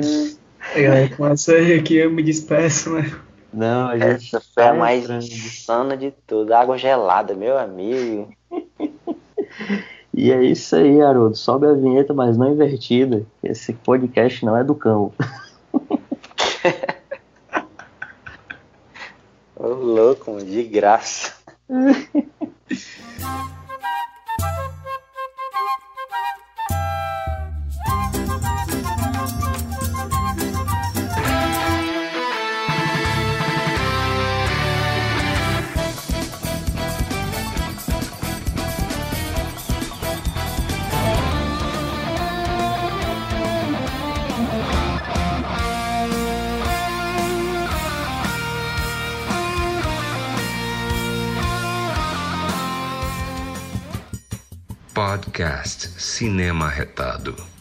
É, com essa aí aqui eu me despeço, né? Não, a gente Essa foi a tá mais insana de tudo. Água gelada, meu amigo. E é isso aí, Haroldo. Sobe a vinheta, mas não invertida. Esse podcast não é do cão. Mano, de graça. Podcast Cinema Retado.